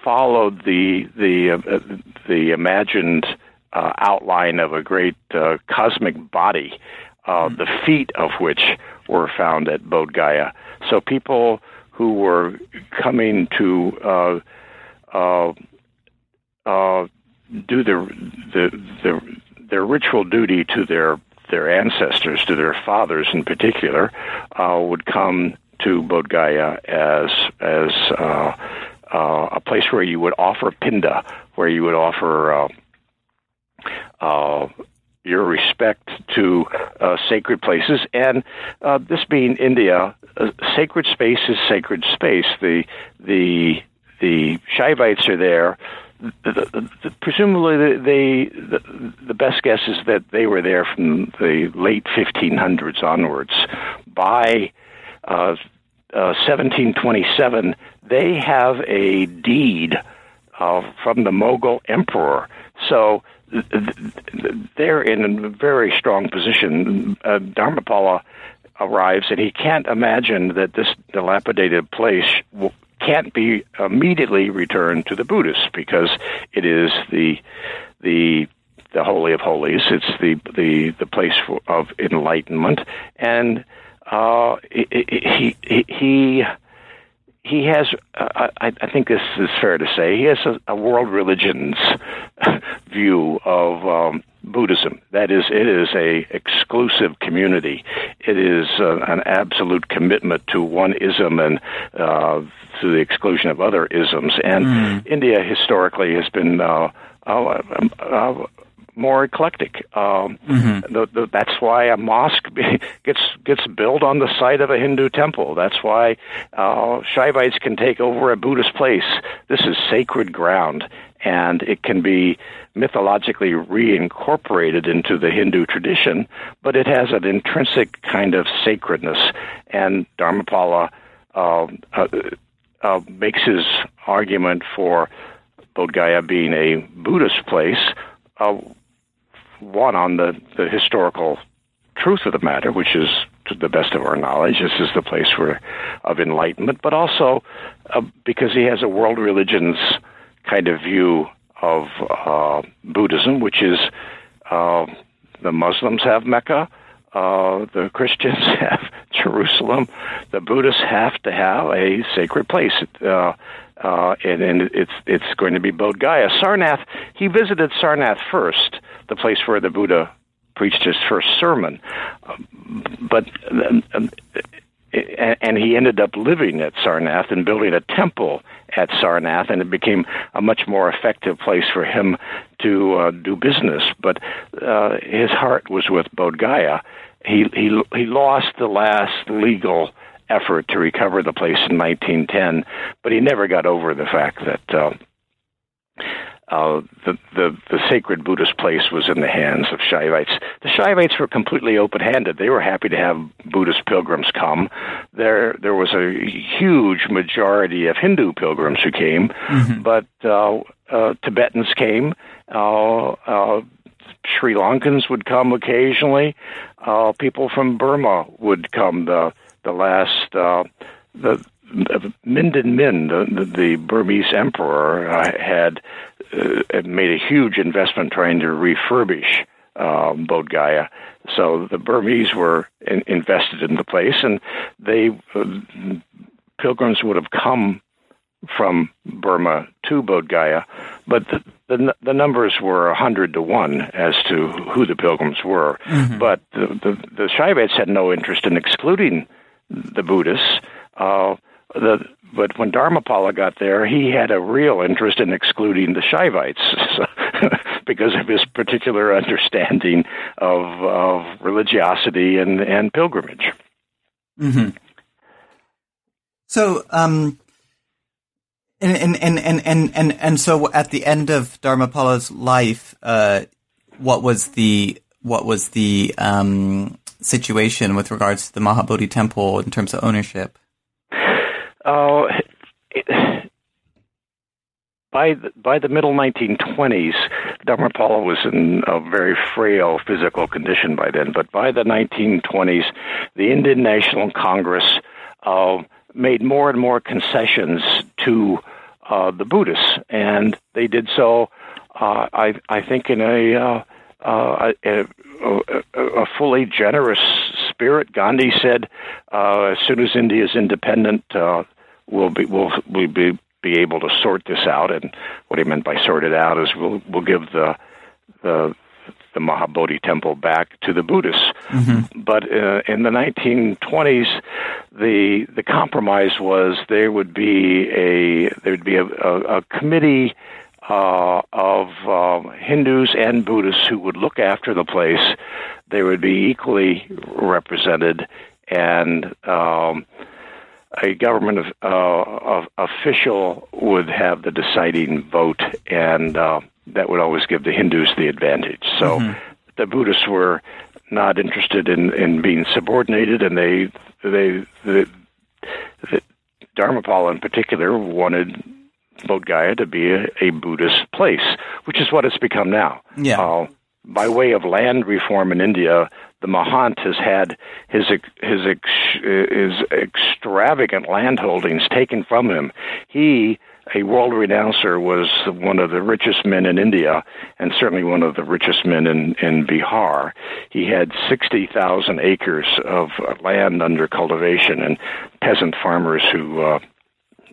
followed the the uh, the imagined uh, outline of a great uh, cosmic body, uh, the feet of which were found at Bodh Gaya. So people who were coming to uh, uh, uh, do their the, the, their ritual duty to their their ancestors, to their fathers in particular, uh, would come to Bodh Gaya as as uh, a place where you would offer pinda, where you would offer uh, uh, your respect to uh, sacred places. And this being India, sacred space is sacred space. The the the Shaivites are there. The, the, the, presumably, they the, the best guess is that they were there from the late 1500s onwards. By uh, uh, 1727, they have a deed uh, from the Mughal emperor. So th- th- they're in a very strong position. Uh, Dharmapala arrives, and he can't imagine that this dilapidated place w- can't be immediately returned to the Buddhists because it is the the the holy of holies. It's the the the place for, of enlightenment, and uh, he he he he has. Uh, I, I think this is fair to say. He has a, a world religions view of um, Buddhism. That is, it is a exclusive community. It is uh, an absolute commitment to one ism and uh, to the exclusion of other isms. And India historically has been. Uh, uh, uh, more eclectic. Um, the, the, that's why a mosque gets gets built on the site of a Hindu temple. That's why uh, Shaivites can take over a Buddhist place. This is sacred ground, and it can be mythologically reincorporated into the Hindu tradition, but it has an intrinsic kind of sacredness. And Dharmapala uh, uh, uh, makes his argument for Bodh Gaya being a Buddhist place. One on the, the historical truth of the matter, which is to the best of our knowledge, this is the place where of enlightenment, but also uh, because he has a world religions kind of view of uh, Buddhism, which is uh, the Muslims have Mecca, uh, the Christians have Jerusalem, the Buddhists have to have a sacred place. Uh, uh, and, and it's it's going to be Bodh Gaya. Sarnath, he visited Sarnath first, the place where the Buddha preached his first sermon. But um, and he ended up living at Sarnath and building a temple at Sarnath, and it became a much more effective place for him to uh, do business. But uh, his heart was with Bodh Gaya. He he he lost the last legal effort to recover the place in 1910, but he never got over the fact that. Uh, uh, the, the the sacred Buddhist place was in the hands of Shaivites. The Shaivites were completely open-handed. They were happy to have Buddhist pilgrims come. There there was a huge majority of Hindu pilgrims who came, mm-hmm. but uh, uh, Tibetans came. Uh, uh, Sri Lankans would come occasionally. Uh, people from Burma would come. The the last uh, the Mindon Min, the, the, the Burmese emperor, uh, had uh, made a huge investment trying to refurbish uh, Bodh Gaya. So the Burmese were in, invested in the place, and they uh, pilgrims would have come from Burma to Bodh Gaya, but the, the, the numbers were a hundred to one as to who the pilgrims were. Mm-hmm. But the, the the Shaivites had no interest in excluding the Buddhists. Uh, the, but when Dharmapala got there, he had a real interest in excluding the Shaivites because of his particular understanding of, of religiosity and, and pilgrimage. Mm-hmm. So, um, and, and, and, and, and, and so at the end of Dharmapala's life, uh, what was the, what was the, um, situation with regards to the Mahabodhi temple in terms of ownership? Oh, by the, by the middle 1920s, Dharmapala was in a very frail physical condition by then. But by the 1920s, the Indian National Congress uh, made more and more concessions to uh, the Buddhists, and they did so, uh, I, I think, in a, uh, uh, a, a, fully generous spirit. Gandhi said, uh, as soon as India is independent, uh, we'll be we'll we be be able to sort this out. And what he meant by sort it out is we'll we'll give the the the Mahabodhi temple back to the Buddhists. Mm-hmm. But uh, in the 1920s, the the compromise was there would be a there would be a, a, a committee uh, of uh, Hindus and Buddhists who would look after the place. They would be equally represented, and um, a government uh, official would have the deciding vote, and uh, that would always give the Hindus the advantage. So mm-hmm. the Buddhists were not interested in, in being subordinated, and they they the, the Dharmapala in particular wanted Bodh Gaya to be a, a, Buddhist place, which is what it's become now. Yeah. Uh, by way of land reform in India, the Mahant has had his his his extravagant landholdings taken from him. He, a world renouncer, was one of the richest men in India, and certainly one of the richest men in in Bihar. He had sixty thousand acres of land under cultivation, and peasant farmers who uh,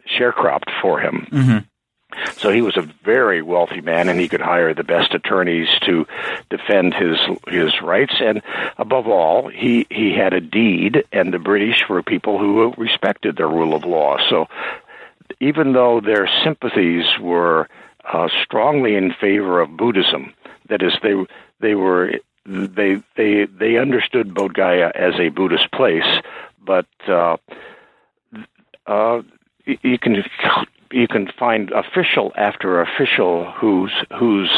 sharecropped for him. Mm-hmm. So he was a very wealthy man, and he could hire the best attorneys to defend his his rights. And above all, he he had a deed, and the British were people who respected the rule of law. So even though their sympathies were uh, strongly in favor of Buddhism, that is, they they were they they they understood Bodh Gaya as a Buddhist place, but uh, uh, you can you can find official after official whose whose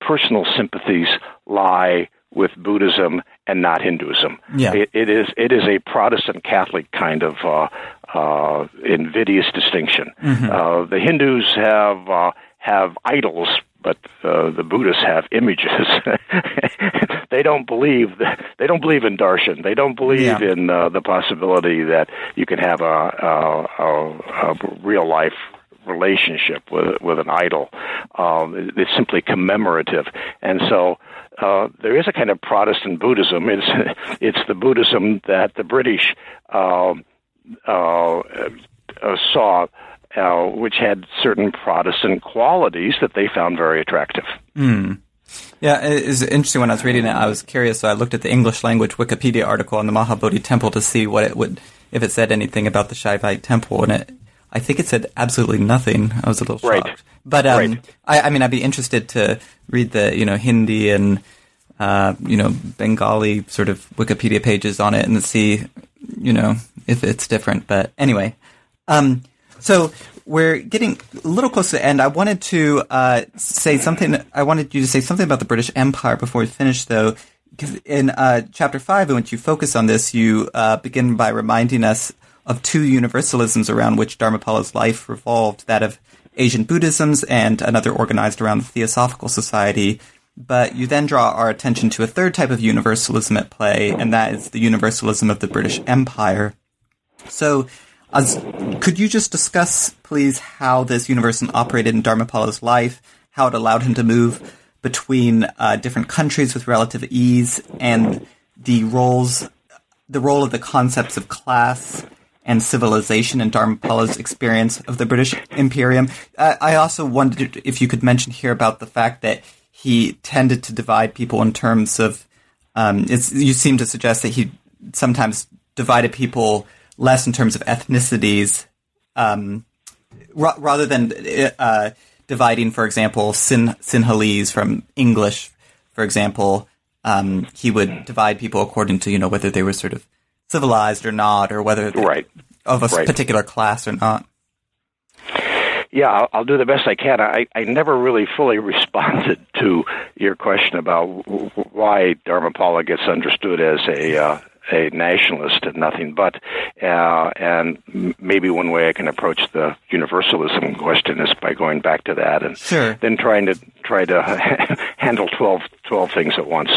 personal sympathies lie with Buddhism and not Hinduism. Yeah. It, it is it is a Protestant Catholic kind of uh, uh, invidious distinction. Mm-hmm. Uh, the Hindus have uh, have idols, but uh, the Buddhists have images. they don't believe they don't believe in darshan. They don't believe yeah. in uh, the possibility that you can have a, a, a, a real life relationship with with an idol. Um, it's simply commemorative, and so uh, there is a kind of Protestant Buddhism. It's it's the Buddhism that the British uh, uh, saw uh, which had certain Protestant qualities that they found very attractive. Mm. Yeah, it's interesting. When I was reading it, I was curious, so I looked at the English language Wikipedia article on the Mahabodhi temple to see what it would, if it said anything about the Shaivite temple, and it, I think it said absolutely nothing. I was a little shocked. Right. But um, Right. I, I mean, I'd be interested to read the you know Hindi and uh, you know Bengali sort of Wikipedia pages on it and see you know if it's different. But anyway, um, so we're getting a little close to the end. I wanted to uh, say something. I wanted you to say something about the British Empire before we finish, though. Because in uh, chapter five, in which you focus on this, you uh, begin by reminding us of two universalisms around which Dharmapala's life revolved: that of Asian Buddhisms and another organized around the Theosophical Society. But you then draw our attention to a third type of universalism at play, and that is the universalism of the British Empire. So, as, could you just discuss, please, how this universalism operated in Dharmapala's life, how it allowed him to move between uh, different countries with relative ease, and the roles, the role of the concepts of class and civilization in Dharmapala's experience of the British Imperium? Uh, I also wondered if you could mention here about the fact that he tended to divide people in terms of. Um, you seem to suggest that he sometimes divided people less in terms of ethnicities, um, ra- rather than uh, dividing, for example, Sin- Sinhalese from English, for example. Um, he would divide people according to you know whether they were sort of civilized or not, or whether Right. of a Right. particular class or not. Yeah, I'll, I'll do the best I can. I, I never really fully responded to your question about why Dharmapala gets understood as a uh, a nationalist and nothing but. Uh, and maybe one way I can approach the universalism question is by going back to that and Sure. then trying to try to handle 12, 12 things at once.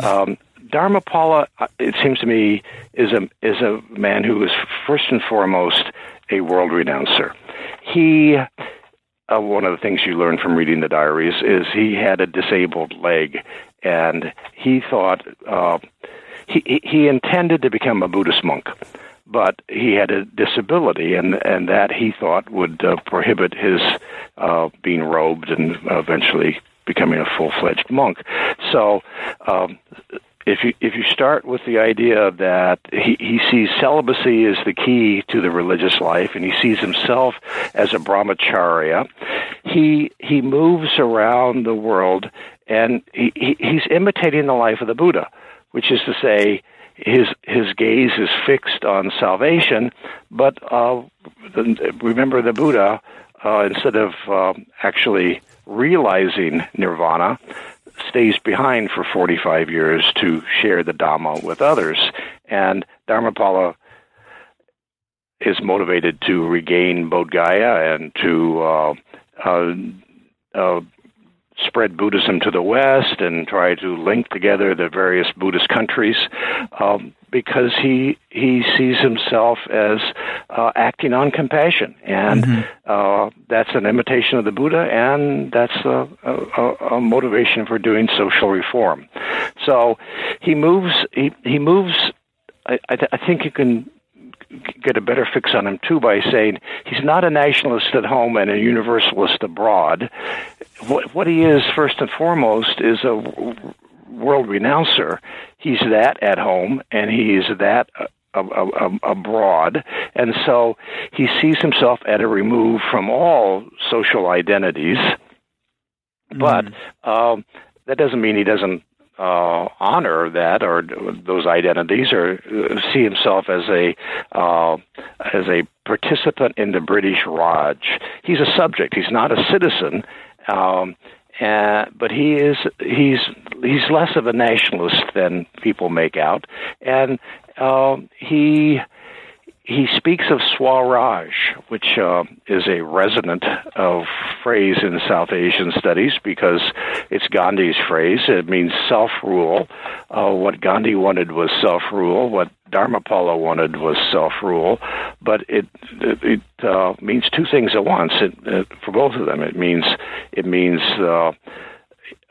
Um, Dharmapala, uh, it seems to me, is a is a man who is first and foremost a world renouncer. He uh, one of the things you learn from reading the diaries is he had a disabled leg, and he thought uh, he he- intended to become a Buddhist monk, but he had a disability, and and that he thought would uh, prohibit his uh, being robed and eventually becoming a full fledged monk. So. Um, if you if you start with the idea that he, he sees celibacy as the key to the religious life and he sees himself as a brahmacharya, he he moves around the world and he, he's imitating the life of the Buddha, which is to say his his gaze is fixed on salvation, but uh, remember the Buddha uh, instead of um actually realizing nirvana stays behind for 45 years to share the Dhamma with others. And Dharmapala is motivated to regain Bodh Gaya and to uh, uh, uh, spread Buddhism to the West and try to link together the various Buddhist countries um, because he he sees himself as uh, acting on compassion, and uh, that's an imitation of the Buddha, and that's a, a, a motivation for doing social reform. So he moves he he moves. I, I, th- I think you can get a better fix on him too by saying he's not a nationalist at home and a universalist abroad. What, what he is first and foremost is a world renouncer. He's that at home and he is that uh, abroad, and so he sees himself at a remove from all social identities. But um, that doesn't mean he doesn't uh, honor that or those identities or uh, see himself as a uh, as a participant in the British Raj. He's a subject. He's not a citizen. Um, uh, but he is he's he's less of a nationalist than people make out, and uh, he he speaks of Swaraj, which uh, is a resonant phrase in South Asian studies because it's Gandhi's phrase. It means self rule. Uh, what Gandhi wanted was self rule. What Dharmapala wanted was self rule. But it it, it uh, means two things at once. It, it, for both of them, it means it means.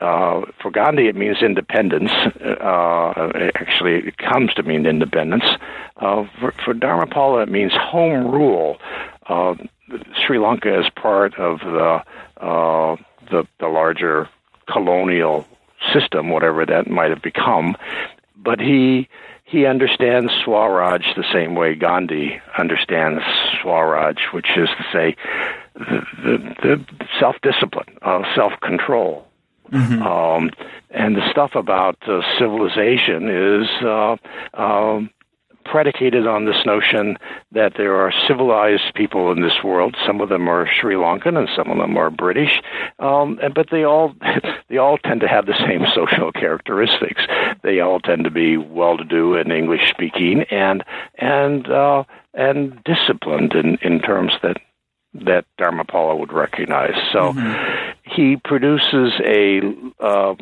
Uh, for Gandhi, it means independence. Uh, actually, it comes to mean independence. Uh, for, for Dharmapala, it means home rule. Uh, Sri Lanka is part of the, uh, the the larger colonial system, whatever that might have become. But he he understands Swaraj the same way Gandhi understands Swaraj, which is to say, the, the, the self discipline, uh, self control. Mm-hmm. Um, and the stuff about uh, civilization is uh, um, predicated on this notion that there are civilized people in this world. Some of them are Sri Lankan and some of them are British, um, and, but they all they all tend to have the same social characteristics. They all tend to be well-to-do and English-speaking and and uh, and disciplined in, in terms that that Dharmapala would recognize. So mm-hmm. He produces a uh,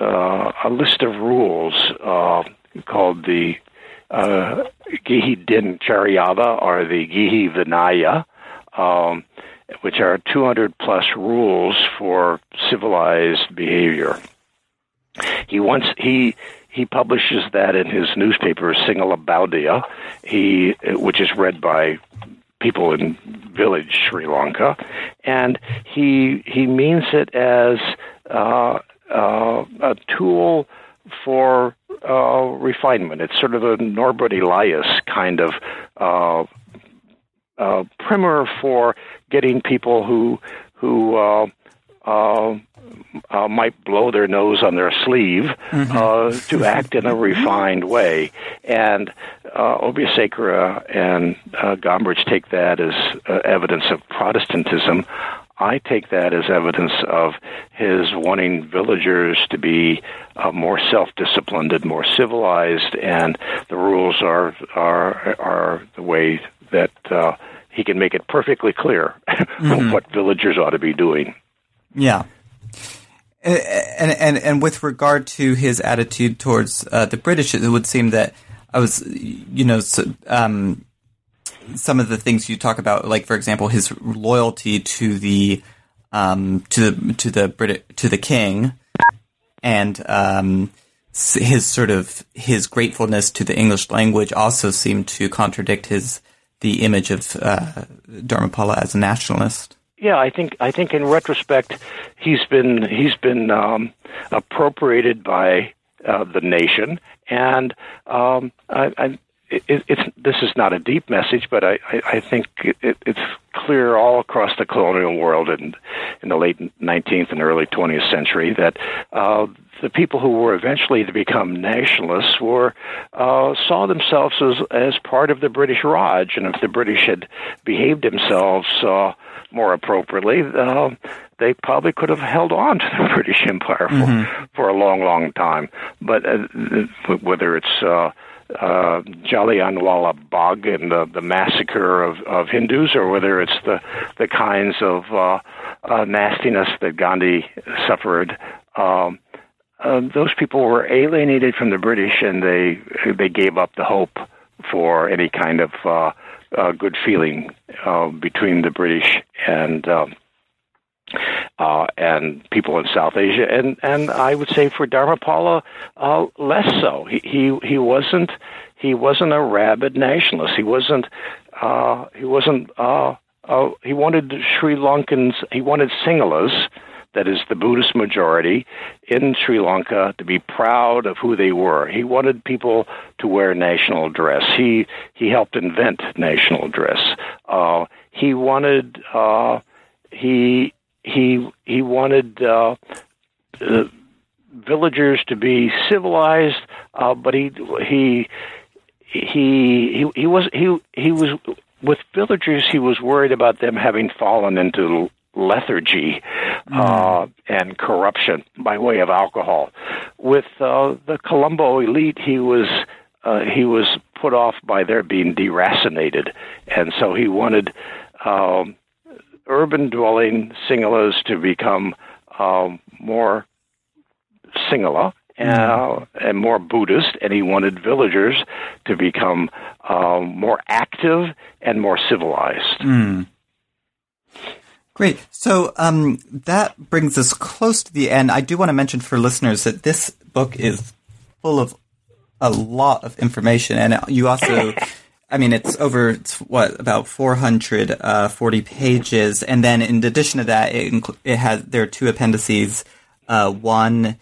uh, a list of rules uh, called the uh, Gihi Din Charyada or the Gihi Vinaya, um, which are 200 plus rules for civilized behavior. He wants he he publishes that in his newspaper Sinhala Bauddhaya, he which is read by people in village Sri Lanka, and he he means it as uh, uh, a tool for uh, refinement. It's sort of a Norbert Elias kind of uh, uh, primer for getting people who who uh, uh, uh, might blow their nose on their sleeve mm-hmm. to act in a refined way. And uh, and uh, Gombrich take that as evidence of Protestantism. I take that as evidence of his wanting villagers to be uh, more self-disciplined and more civilized, and the rules are are are the way that uh, he can make it perfectly clear mm-hmm. what villagers ought to be doing. Yeah. And, and and with regard to his attitude towards uh, the British, it would seem that I was, you know, um, some of the things you talk about, like for example, his loyalty to the um, to the to the Brit to the king, and um, his sort of his gratefulness to the English language also seemed to contradict his the image of uh, Dharmapala as a nationalist. Yeah, I think I think in retrospect, he's been he's been um, appropriated by uh, the nation, and um, I, I, it, it's this is not a deep message, but I, I, I think it, it's clear all across the colonial world in in the late 19th and early 20th century that uh, the people who were eventually to become nationalists were uh, saw themselves as as part of the British Raj, and if the British had behaved themselves uh, more appropriately, uh, they probably could have held on to the British Empire for mm-hmm. for a long, long time. But uh, whether it's uh, uh, Jallianwala Bagh and the, the massacre of, of Hindus, or whether it's the the kinds of uh, uh, nastiness that Gandhi suffered. Um, uh, those people were alienated from the British, and they they gave up the hope for any kind of uh, uh, good feeling uh, between the British and. Um, uh, and people in South Asia, and and I would say for Dharmapala, uh, less so. He he he wasn't he wasn't a rabid nationalist. He wasn't uh, he wasn't uh, uh, he wanted Sri Lankans. He wanted Sinhalas, that is the Buddhist majority in Sri Lanka, to be proud of who they were. He wanted people to wear national dress. He he helped invent national dress. Uh, he wanted uh, he he he wanted uh, uh, villagers to be civilized, uh, but he he he he he was he he was with villagers. He was worried about them having fallen into lethargy uh, mm. and corruption by way of alcohol. With uh, the Colombo elite, he was uh, he was put off by their being deracinated, and so he wanted. Um, urban dwelling Sinhalas to become um, more Sinhala uh, mm-hmm. and more Buddhist, and he wanted villagers to become um, more active and more civilized. Mm. Great. So um, that brings us close to the end. I do want to mention for listeners that this book is full of a lot of information, and you also I mean, it's over it's what about 440 uh, pages, and then in addition to that, it, it has there are two appendices. Uh, one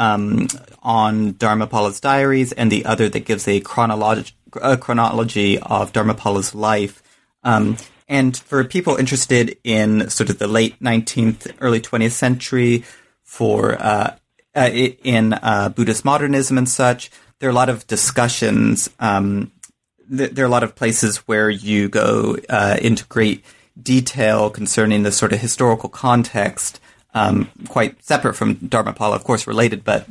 um, on Dharmapala's diaries, and the other that gives a, chronolog- a chronology of Dharmapala's life. Um, and for people interested in sort of the late 19th, early 20th century, for uh, uh, in uh, Buddhist modernism and such, there are a lot of discussions. Um, th- there are a lot of places where you go uh, into great detail concerning the sort of historical context, um, quite separate from Dharmapala, of course, related, but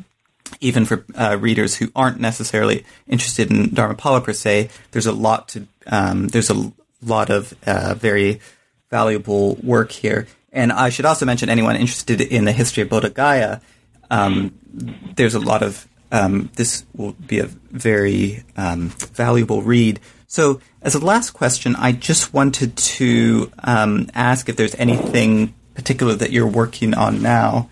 even for uh, readers who aren't necessarily interested in Dharmapala per se, there's a lot to um, there's a lot of uh, very valuable work here. And I should also mention anyone interested in the history of Bodh Gaya. Um, there's a lot of um, this will be a very um, valuable read. So, as a last question, I just wanted to um, ask if there's anything particular that you're working on now.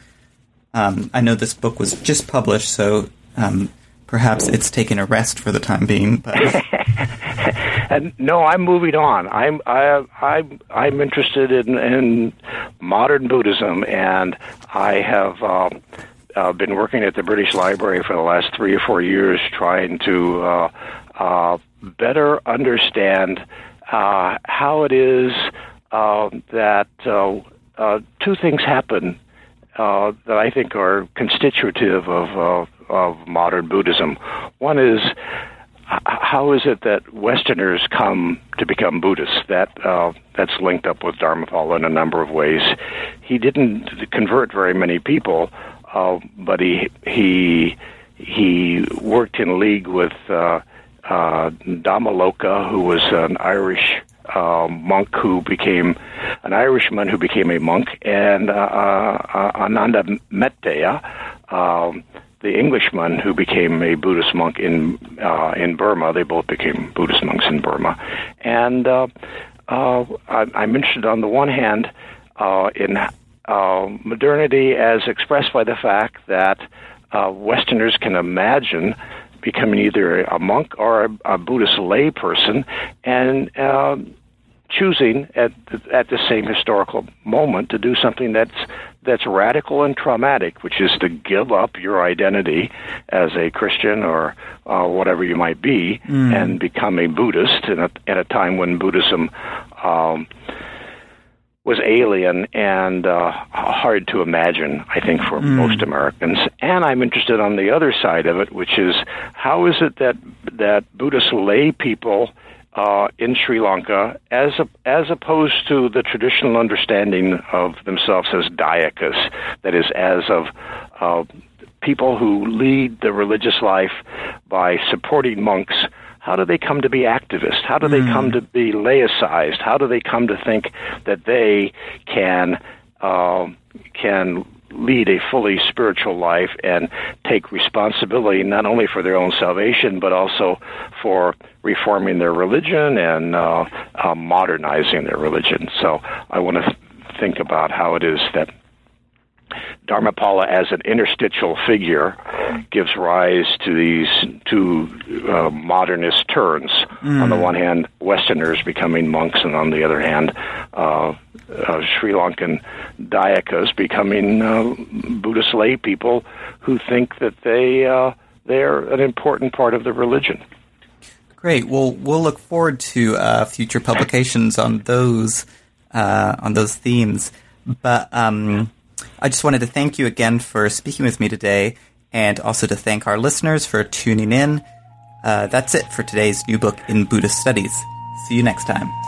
Um, I know this book was just published, so um, perhaps it's taken a rest for the time being. But no, I'm moving on. I'm I, I I'm interested in, in modern Buddhism, and I have uh, uh, been working at the British Library for the last three or four years, trying to uh, uh, better understand uh, how it is uh, that uh, uh, two things happen uh, that I think are constitutive of, of, of modern Buddhism. One is how is it that Westerners come to become Buddhists? That uh, that's linked up with Dharmapala in a number of ways. He didn't convert very many people, uh, but he he he worked in league with uh, uh, Dhammaloka, who was an Irish uh, monk who became an Irishman who became a monk, and uh, uh, Ananda Metteya, Um, the Englishman who became a Buddhist monk in uh, in Burma. They both became Buddhist monks in Burma, and uh, uh, I, I'm interested on the one hand uh, in uh, modernity as expressed by the fact that uh, Westerners can imagine becoming either a monk or a, a Buddhist lay person, and uh, choosing at the, at the same historical moment to do something that's that's radical and traumatic, which is to give up your identity as a Christian or uh, whatever you might be, mm. and become a Buddhist in a, at a time when Buddhism um, was alien and uh, hard to imagine, I think, for mm. most Americans. And I'm interested on the other side of it, which is how is it that that Buddhist lay people uh, in Sri Lanka, as a, as opposed to the traditional understanding of themselves as dayakas, that is, as of uh, people who lead the religious life by supporting monks. How do they come to be activists? How do they mm. come to be laicized? How do they come to think that they can uh, can lead a fully spiritual life and take responsibility not only for their own salvation but also for reforming their religion and uh, uh, modernizing their religion. So I want to th- think about how it is that Dharmapala as an interstitial figure gives rise to these two uh, modernist turns. Mm. On the one hand, Westerners becoming monks, and on the other hand, uh, uh, Sri Lankan Dayakas becoming uh, Buddhist lay people who think that they uh, they're an important part of the religion. Great. Well, we'll look forward to uh, future publications on those on those themes. But um, I just wanted to thank you again for speaking with me today and also to thank our listeners for tuning in. Uh, that's it for today's new book in Buddhist studies. See you next time.